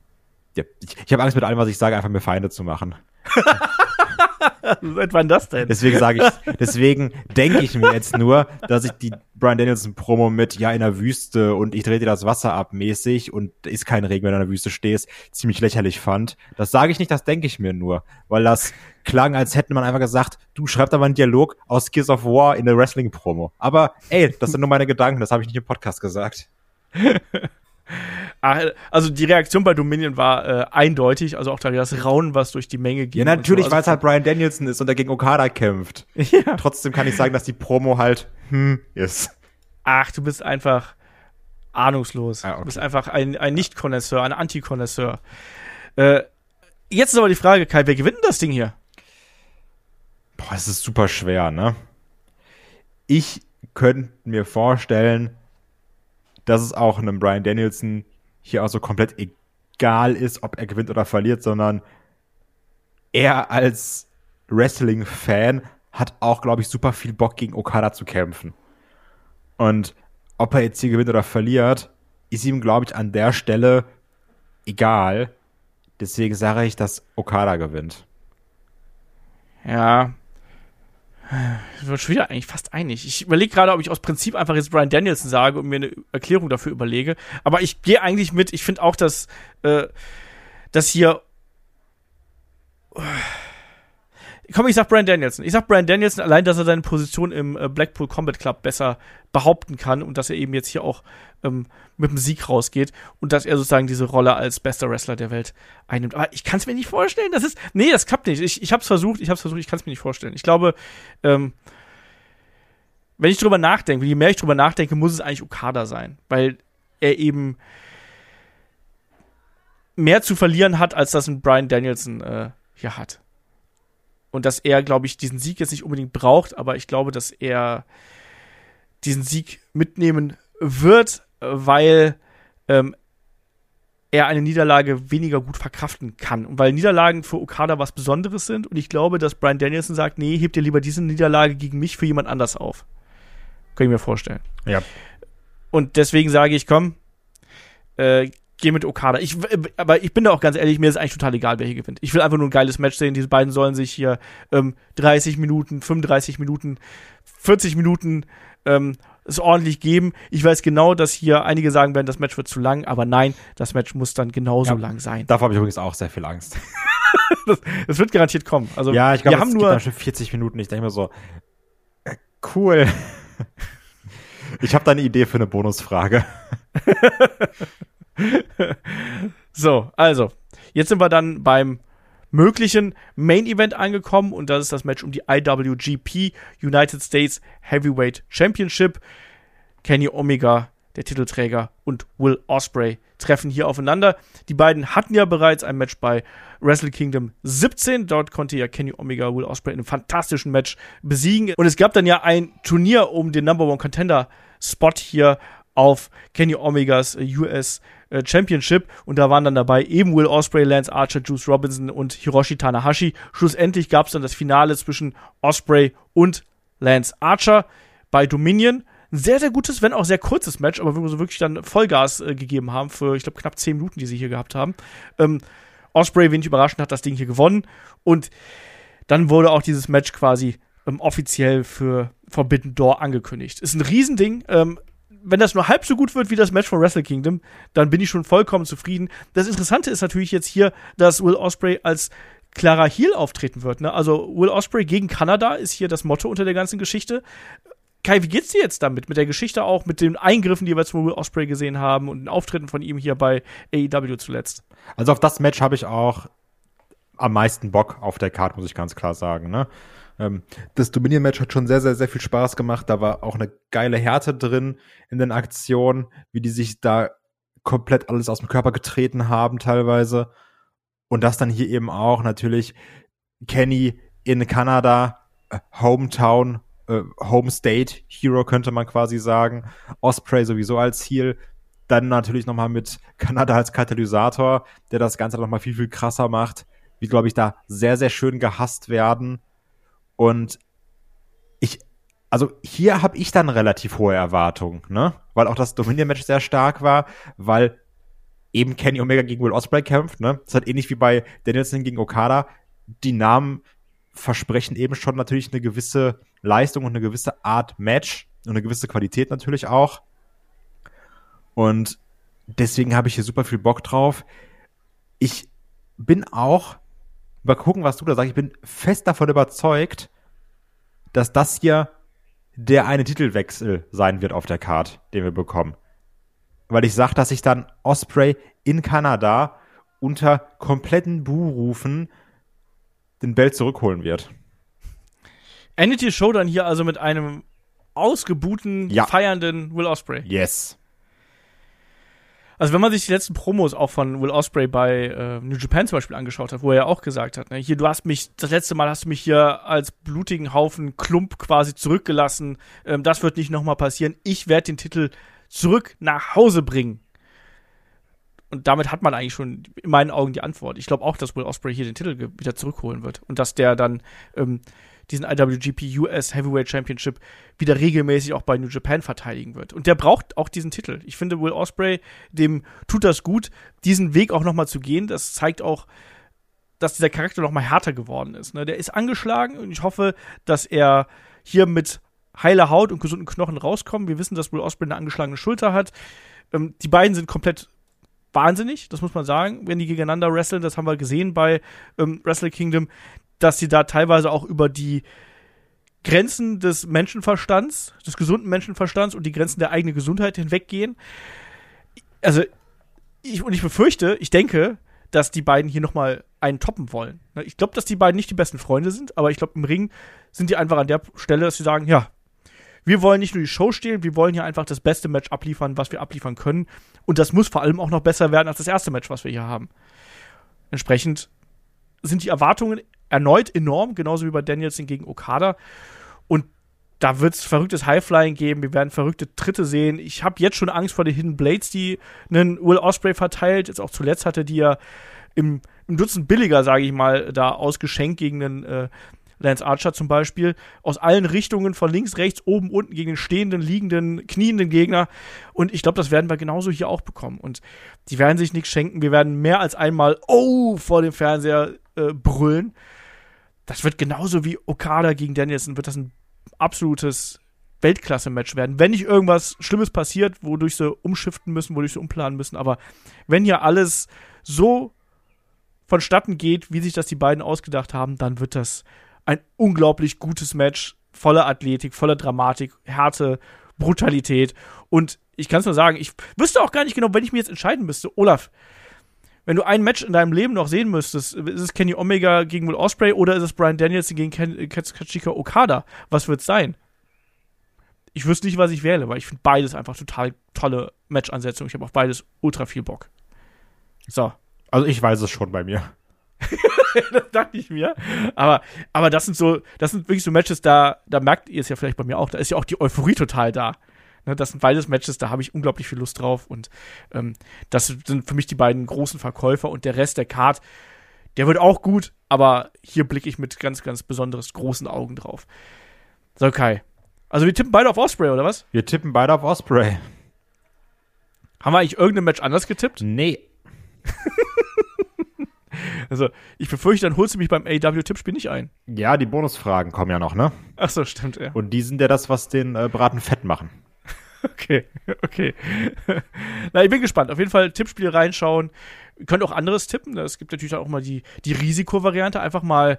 ja, ich, ich habe Angst mit allem, was ich sage, einfach mir Feinde zu machen. Seit wann das denn? Deswegen sage ich, deswegen denke ich mir jetzt nur, dass ich die Brian Danielson Promo mit ja in der Wüste und ich drehe dir das Wasser ab mäßig und ist kein Regen, wenn du in der Wüste stehst, ziemlich lächerlich fand. Das sage ich nicht, das denke ich mir nur, weil das klang, als hätte man einfach gesagt, du schreibst aber einen Dialog aus Gears of War in der Wrestling Promo. Aber ey, das sind nur meine Gedanken, das habe ich nicht im Podcast gesagt. Ah, also die Reaktion bei Dominion war äh, eindeutig, also auch das Raunen, was durch die Menge ging. Ja, natürlich, so. also weil es halt Brian Danielson ist und er gegen Okada kämpft. Ja. Trotzdem kann ich sagen, dass die Promo halt hm ist. Ach, du bist einfach ahnungslos. Ah, okay. Du bist einfach ein, ein Nicht-Konnoisseur, ein Anti-Konnoisseur. Äh, jetzt ist aber die Frage, Kai, wer gewinnt denn das Ding hier? Boah, es ist super schwer, ne? Ich könnte mir vorstellen, dass es auch einem Brian Danielson hier auch so komplett egal ist, ob er gewinnt oder verliert, sondern er als Wrestling-Fan hat auch, glaube ich, super viel Bock gegen Okada zu kämpfen. Und ob er jetzt hier gewinnt oder verliert, ist ihm, glaube ich, an der Stelle egal. Deswegen sage ich, dass Okada gewinnt. Ja, ich bin schon wieder eigentlich fast einig. Ich überlege gerade, ob ich aus Prinzip einfach jetzt Brian Danielson sage und mir eine Erklärung dafür überlege. Aber ich gehe eigentlich mit, ich finde auch, dass, äh, dass hier. Äh, komm, ich sag Brian Danielson. Ich sag Brian Danielson allein, dass er seine Position im äh, Blackpool Combat Club besser behaupten kann und dass er eben jetzt hier auch ähm, mit dem Sieg rausgeht und dass er sozusagen diese Rolle als bester Wrestler der Welt einnimmt. Aber ich kann es mir nicht vorstellen. Das ist, nee, das klappt nicht. Ich, ich habe es versucht, ich habe es versucht, ich kann es mir nicht vorstellen. Ich glaube, ähm, wenn ich drüber nachdenke, je mehr ich drüber nachdenke, muss es eigentlich Okada sein, weil er eben mehr zu verlieren hat, als das ein Brian Danielson äh, hier hat. Und dass er, glaube ich, diesen Sieg jetzt nicht unbedingt braucht, aber ich glaube, dass er diesen Sieg mitnehmen wird, weil ähm, er eine Niederlage weniger gut verkraften kann. Und weil Niederlagen für Okada was Besonderes sind. Und ich glaube, dass Brian Danielson sagt, nee, hebt dir lieber diese Niederlage gegen mich für jemand anders auf. Kann ich mir vorstellen. Ja. Und deswegen sage ich, komm, äh, geh mit Okada. Ich, aber ich bin da auch ganz ehrlich, mir ist eigentlich total egal, wer hier gewinnt. Ich will einfach nur ein geiles Match sehen. Diese beiden sollen sich hier ähm, 30 Minuten, 35 Minuten, 40 Minuten ähm, es ordentlich geben. Ich weiß genau, dass hier einige sagen werden, das Match wird zu lang, aber nein, das Match muss dann genauso ja, lang sein. Davor habe ich übrigens auch sehr viel Angst. das, das, wird garantiert kommen. Also, ja, ich glaube, gibt dann schon 40 Minuten. Ich denke mir so, äh, cool. ich habe da eine Idee für eine Bonusfrage. so, also, jetzt sind wir dann beim möglichen Main Event angekommen und das ist das Match um die IWGP United States Heavyweight Championship. Kenny Omega, der Titelträger, und Will Osprey treffen hier aufeinander. Die beiden hatten ja bereits ein Match bei Wrestle Kingdom 17. Dort konnte ja Kenny Omega Will Osprey in einem fantastischen Match besiegen. Und es gab dann ja ein Turnier um den Number One Contender Spot hier auf Kenny Omegas US äh, Championship und da waren dann dabei eben Will Osprey, Lance Archer, Juice Robinson und Hiroshi Tanahashi. Schlussendlich gab es dann das Finale zwischen Osprey und Lance Archer bei Dominion. Ein sehr, sehr gutes, wenn auch sehr kurzes Match, aber wo sie wirklich dann Vollgas äh, gegeben haben für, ich glaube, knapp 10 Minuten, die sie hier gehabt haben. Ähm, Osprey, wenig überraschend, hat das Ding hier gewonnen und dann wurde auch dieses Match quasi ähm, offiziell für Forbidden Door angekündigt. Ist ein Riesending. Ähm, wenn das nur halb so gut wird wie das Match von Wrestle Kingdom, dann bin ich schon vollkommen zufrieden. Das Interessante ist natürlich jetzt hier, dass Will Osprey als klarer Heel auftreten wird. Ne? Also Will Osprey gegen Kanada ist hier das Motto unter der ganzen Geschichte. Kai, wie geht's dir jetzt damit? Mit der Geschichte auch, mit den Eingriffen, die wir jetzt von Will Osprey gesehen haben und den Auftritten von ihm hier bei AEW zuletzt? Also auf das Match habe ich auch am meisten Bock auf der Karte, muss ich ganz klar sagen. Ne? Ähm, das Dominion-Match hat schon sehr, sehr, sehr viel Spaß gemacht. Da war auch eine geile Härte drin in den Aktionen, wie die sich da komplett alles aus dem Körper getreten haben teilweise. Und das dann hier eben auch natürlich Kenny in Kanada, äh, Hometown, äh, Home State Hero könnte man quasi sagen. Osprey sowieso als Heel. Dann natürlich nochmal mit Kanada als Katalysator, der das Ganze nochmal viel, viel krasser macht. Wie, glaube ich, da sehr, sehr schön gehasst werden. Und ich, also hier habe ich dann relativ hohe Erwartungen, ne? Weil auch das Dominion-Match sehr stark war, weil eben Kenny Omega gegen Will Ospreay kämpft, ne? Das ist halt ähnlich wie bei Danielson gegen Okada. Die Namen versprechen eben schon natürlich eine gewisse Leistung und eine gewisse Art Match und eine gewisse Qualität natürlich auch. Und deswegen habe ich hier super viel Bock drauf. Ich bin auch mal gucken, was du da sagst. Ich bin fest davon überzeugt, dass das hier der eine Titelwechsel sein wird auf der Card, den wir bekommen. Weil ich sage, dass sich dann Osprey in Kanada unter kompletten Buhrufen den Belt zurückholen wird. Endet die Show dann hier also mit einem ausgebuhten, Ja. feiernden Will Osprey? Yes. Also wenn man sich die letzten Promos auch von Will Osprey bei äh, New Japan zum Beispiel angeschaut hat, wo er ja auch gesagt hat, ne, hier, du hast mich, das letzte Mal hast du mich hier als blutigen Haufen Klump quasi zurückgelassen, ähm, das wird nicht nochmal passieren, ich werde den Titel zurück nach Hause bringen. Und damit hat man eigentlich schon in meinen Augen die Antwort. Ich glaube auch, dass Will Osprey hier den Titel wieder zurückholen wird und dass der dann ähm, diesen IWGP US Heavyweight Championship wieder regelmäßig auch bei New Japan verteidigen wird. Und der braucht auch diesen Titel. Ich finde, Will Osprey, dem tut das gut, diesen Weg auch nochmal zu gehen. Das zeigt auch, dass dieser Charakter nochmal härter geworden ist. Ne? Der ist angeschlagen und ich hoffe, dass er hier mit heiler Haut und gesunden Knochen rauskommt. Wir wissen, dass Will Osprey eine angeschlagene Schulter hat. Ähm, die beiden sind komplett wahnsinnig, das muss man sagen, wenn die gegeneinander wresteln. Das haben wir gesehen bei ähm, Wrestle Kingdom, dass sie da teilweise auch über die Grenzen des Menschenverstands, des gesunden Menschenverstands und die Grenzen der eigenen Gesundheit hinweggehen. Also, ich, und ich befürchte, ich denke, dass die beiden hier nochmal einen toppen wollen. Ne, Ich glaube, dass die beiden nicht die besten Freunde sind, aber ich glaube, im Ring sind die einfach an der Stelle, dass sie sagen, ja, wir wollen nicht nur die Show stehlen, wir wollen hier einfach das beste Match abliefern, was wir abliefern können. Und das muss vor allem auch noch besser werden als das erste Match, was wir hier haben. Entsprechend sind die Erwartungen erneut enorm, genauso wie bei Danielson gegen Okada. Und da wird es verrücktes Highflying geben, wir werden verrückte Tritte sehen. Ich habe jetzt schon Angst vor den Hidden Blades, die einen Will Osprey verteilt. Jetzt auch zuletzt hatte die ja im, im Dutzend billiger, sage ich mal, da ausgeschenkt gegen einen äh, Lance Archer zum Beispiel. Aus allen Richtungen, von links, rechts, oben, unten, gegen den stehenden, liegenden, knienden Gegner. Und ich glaube, das werden wir genauso hier auch bekommen. Und die werden sich nichts schenken. Wir werden mehr als einmal Oh vor dem Fernseher äh, brüllen. Das wird genauso wie Okada gegen Danielson, wird das ein absolutes Weltklasse-Match werden. Wenn nicht irgendwas Schlimmes passiert, wodurch sie umschiften müssen, wodurch sie umplanen müssen. Aber wenn hier alles so vonstatten geht, wie sich das die beiden ausgedacht haben, dann wird das ein unglaublich gutes Match, voller Athletik, voller Dramatik, Härte, Brutalität. Und ich kann es nur sagen, ich wüsste auch gar nicht genau, wenn ich mir jetzt entscheiden müsste, Olaf, wenn du ein Match in deinem Leben noch sehen müsstest, ist es Kenny Omega gegen Will Osprey oder ist es Brian Danielson gegen Ken Katsuchika Okada? Was wird es sein? Ich wüsste nicht, was ich wähle, weil ich finde beides einfach total tolle Match-Ansetzungen. Ich habe auf beides ultra viel Bock. So, Also ich weiß es schon bei mir. das dachte ich mir. Aber, aber das sind so, das sind wirklich so Matches, da, da merkt ihr es ja vielleicht bei mir auch, da ist ja auch die Euphorie total da. Ne, das sind beides Matches, da habe ich unglaublich viel Lust drauf. Und ähm, das sind für mich die beiden großen Verkäufer und der Rest der Card, der wird auch gut, aber hier blicke ich mit ganz, ganz besonders großen Augen drauf. So, Kai. Also wir tippen beide auf Osprey, oder was? Wir tippen beide auf Osprey. Haben wir eigentlich irgendein Match anders getippt? Nee. Also, ich befürchte, dann holst du mich beim AW-Tippspiel nicht ein. Ja, die Bonusfragen kommen ja noch, ne? Ach so, stimmt, ja. Und die sind ja das, was den äh, Braten fett machen. Okay, okay. Na, ich bin gespannt. Auf jeden Fall Tippspiel reinschauen. Ihr könnt auch anderes tippen. Es gibt natürlich auch mal die, die Risikovariante. Einfach mal,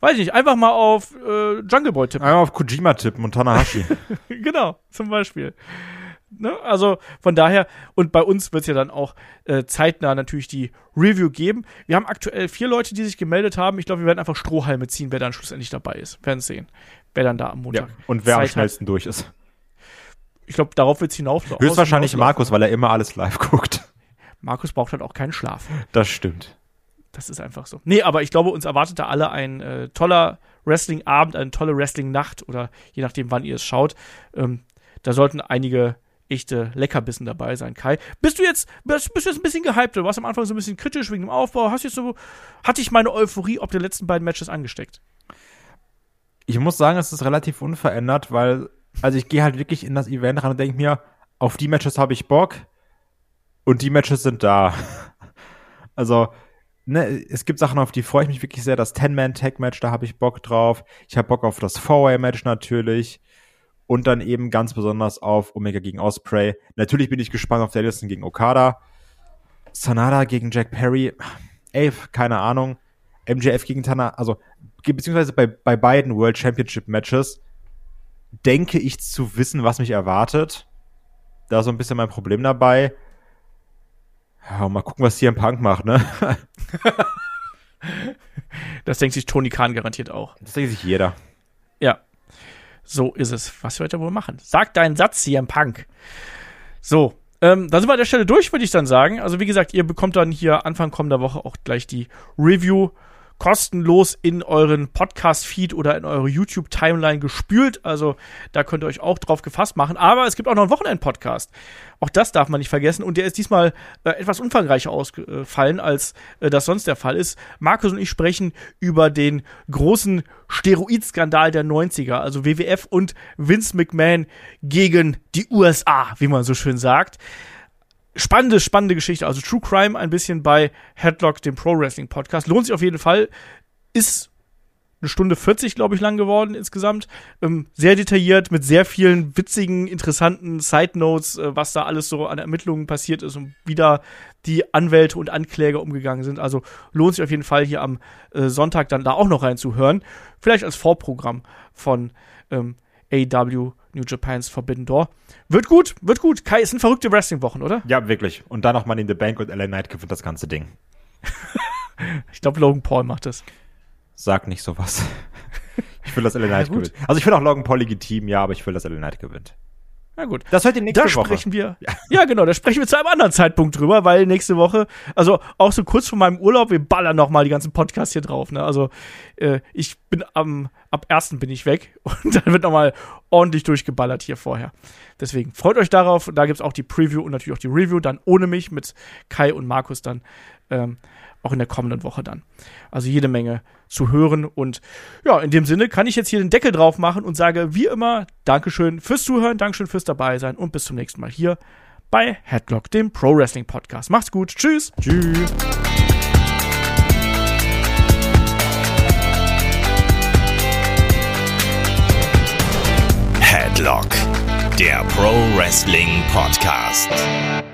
weiß ich nicht, einfach mal auf äh, Jungle Boy tippen. Einmal auf Kojima tippen und Tanahashi. genau, zum Beispiel. Ne? Also von daher, und bei uns wird es ja dann auch äh, zeitnah natürlich die Review geben. Wir haben aktuell vier Leute, die sich gemeldet haben. Ich glaube, wir werden einfach Strohhalme ziehen, wer dann schlussendlich dabei ist. Wir werden sehen, wer dann da am Montag. Ja, und wer Zeit am schnellsten hat. durch ist. Ich glaube, darauf wird es hinauf. Höchstwahrscheinlich Markus, weil er immer alles live guckt. Markus braucht halt auch keinen Schlaf. Das stimmt. Das ist einfach so. Nee, aber ich glaube, uns erwartet da alle ein äh, toller Wrestling-Abend, eine tolle Wrestling-Nacht oder je nachdem, wann ihr es schaut. Ähm, da sollten einige echte Leckerbissen dabei sein. Kai, bist du jetzt, bist, bist du jetzt ein bisschen gehypt? Du warst am Anfang so ein bisschen kritisch wegen dem Aufbau. Hast jetzt so, hatte ich meine Euphorie ob der letzten beiden Matches angesteckt? Ich muss sagen, es ist relativ unverändert, weil, also ich gehe halt wirklich in das Event ran und denke mir, auf die Matches habe ich Bock und die Matches sind da. also, ne, es gibt Sachen, auf die freue ich mich wirklich sehr. Das Ten-Man-Tag-Match, da habe ich Bock drauf. Ich habe Bock auf das Four-Way-Match natürlich und dann eben ganz besonders auf Omega gegen Osprey. Natürlich bin ich gespannt auf Danielson gegen Okada. Sanada gegen Jack Perry. Ey, keine Ahnung. MJF gegen Tana, also beziehungsweise bei, bei beiden World Championship Matches denke ich zu wissen, was mich erwartet. Da ist so ein bisschen mein Problem dabei. Ja, mal gucken, was CM Punk macht, ne? das denkt sich Tony Khan garantiert auch. Das denkt sich jeder. Ja, so ist es. Was wird er wohl machen? Sag deinen Satz hier im Punk. So, ähm, da sind wir an der Stelle durch, würde ich dann sagen. Also, wie gesagt, ihr bekommt dann hier Anfang kommender Woche auch gleich die Review kostenlos in euren Podcast-Feed oder in eure YouTube-Timeline gespült. Also da könnt ihr euch auch drauf gefasst machen. Aber es gibt auch noch einen Wochenend-Podcast. Auch das darf man nicht vergessen. Und der ist diesmal äh, etwas umfangreicher ausgefallen, als äh, das sonst der Fall ist. Markus und ich sprechen über den großen Steroidskandal der 90er. Also WWF und Vince McMahon gegen die USA, wie man so schön sagt spannende, spannende Geschichte. Also True Crime ein bisschen bei Headlock, dem Pro Wrestling Podcast. Lohnt sich auf jeden Fall. Ist eine Stunde 40, glaube ich, lang geworden insgesamt. Ähm, sehr detailliert, mit sehr vielen witzigen, interessanten Side Notes, äh, was da alles so an Ermittlungen passiert ist und wie da die Anwälte und Ankläger umgegangen sind. Also lohnt sich auf jeden Fall hier am äh, Sonntag dann da auch noch reinzuhören. Vielleicht als Vorprogramm von ähm, AW New Japan's Forbidden Door. Wird gut, wird gut. Kai, es sind verrückte Wrestling-Wochen, oder? Ja, wirklich. Und dann noch mal in the Bank und LA Knight gewinnt das ganze Ding. ich glaube, Logan Paul macht das. Sag nicht sowas. Ich will, dass LA Knight ja, gewinnt. Also ich will auch Logan Paul legitim, ja, aber ich will, dass LA Knight gewinnt. Na gut. Das hört ihr nächste da Woche. sprechen wir. Ja. genau, da sprechen wir zu einem anderen Zeitpunkt drüber, weil nächste Woche, also auch so kurz vor meinem Urlaub, wir ballern noch mal die ganzen Podcasts hier drauf. Ne? Also äh, ich bin am ab ersten bin ich weg und dann wird noch mal ordentlich durchgeballert hier vorher. Deswegen freut euch darauf. Da gibt's auch die Preview und natürlich auch die Review dann ohne mich mit Kai und Markus dann. Ähm, auch in der kommenden Woche dann. Also jede Menge zu hören. Und ja, in dem Sinne kann ich jetzt hier den Deckel drauf machen und sage wie immer Dankeschön fürs Zuhören, Dankeschön fürs dabei sein und bis zum nächsten Mal hier bei Headlock, dem Pro Wrestling Podcast. Macht's gut. Tschüss. Tschüss. Headlock, der Pro Wrestling Podcast.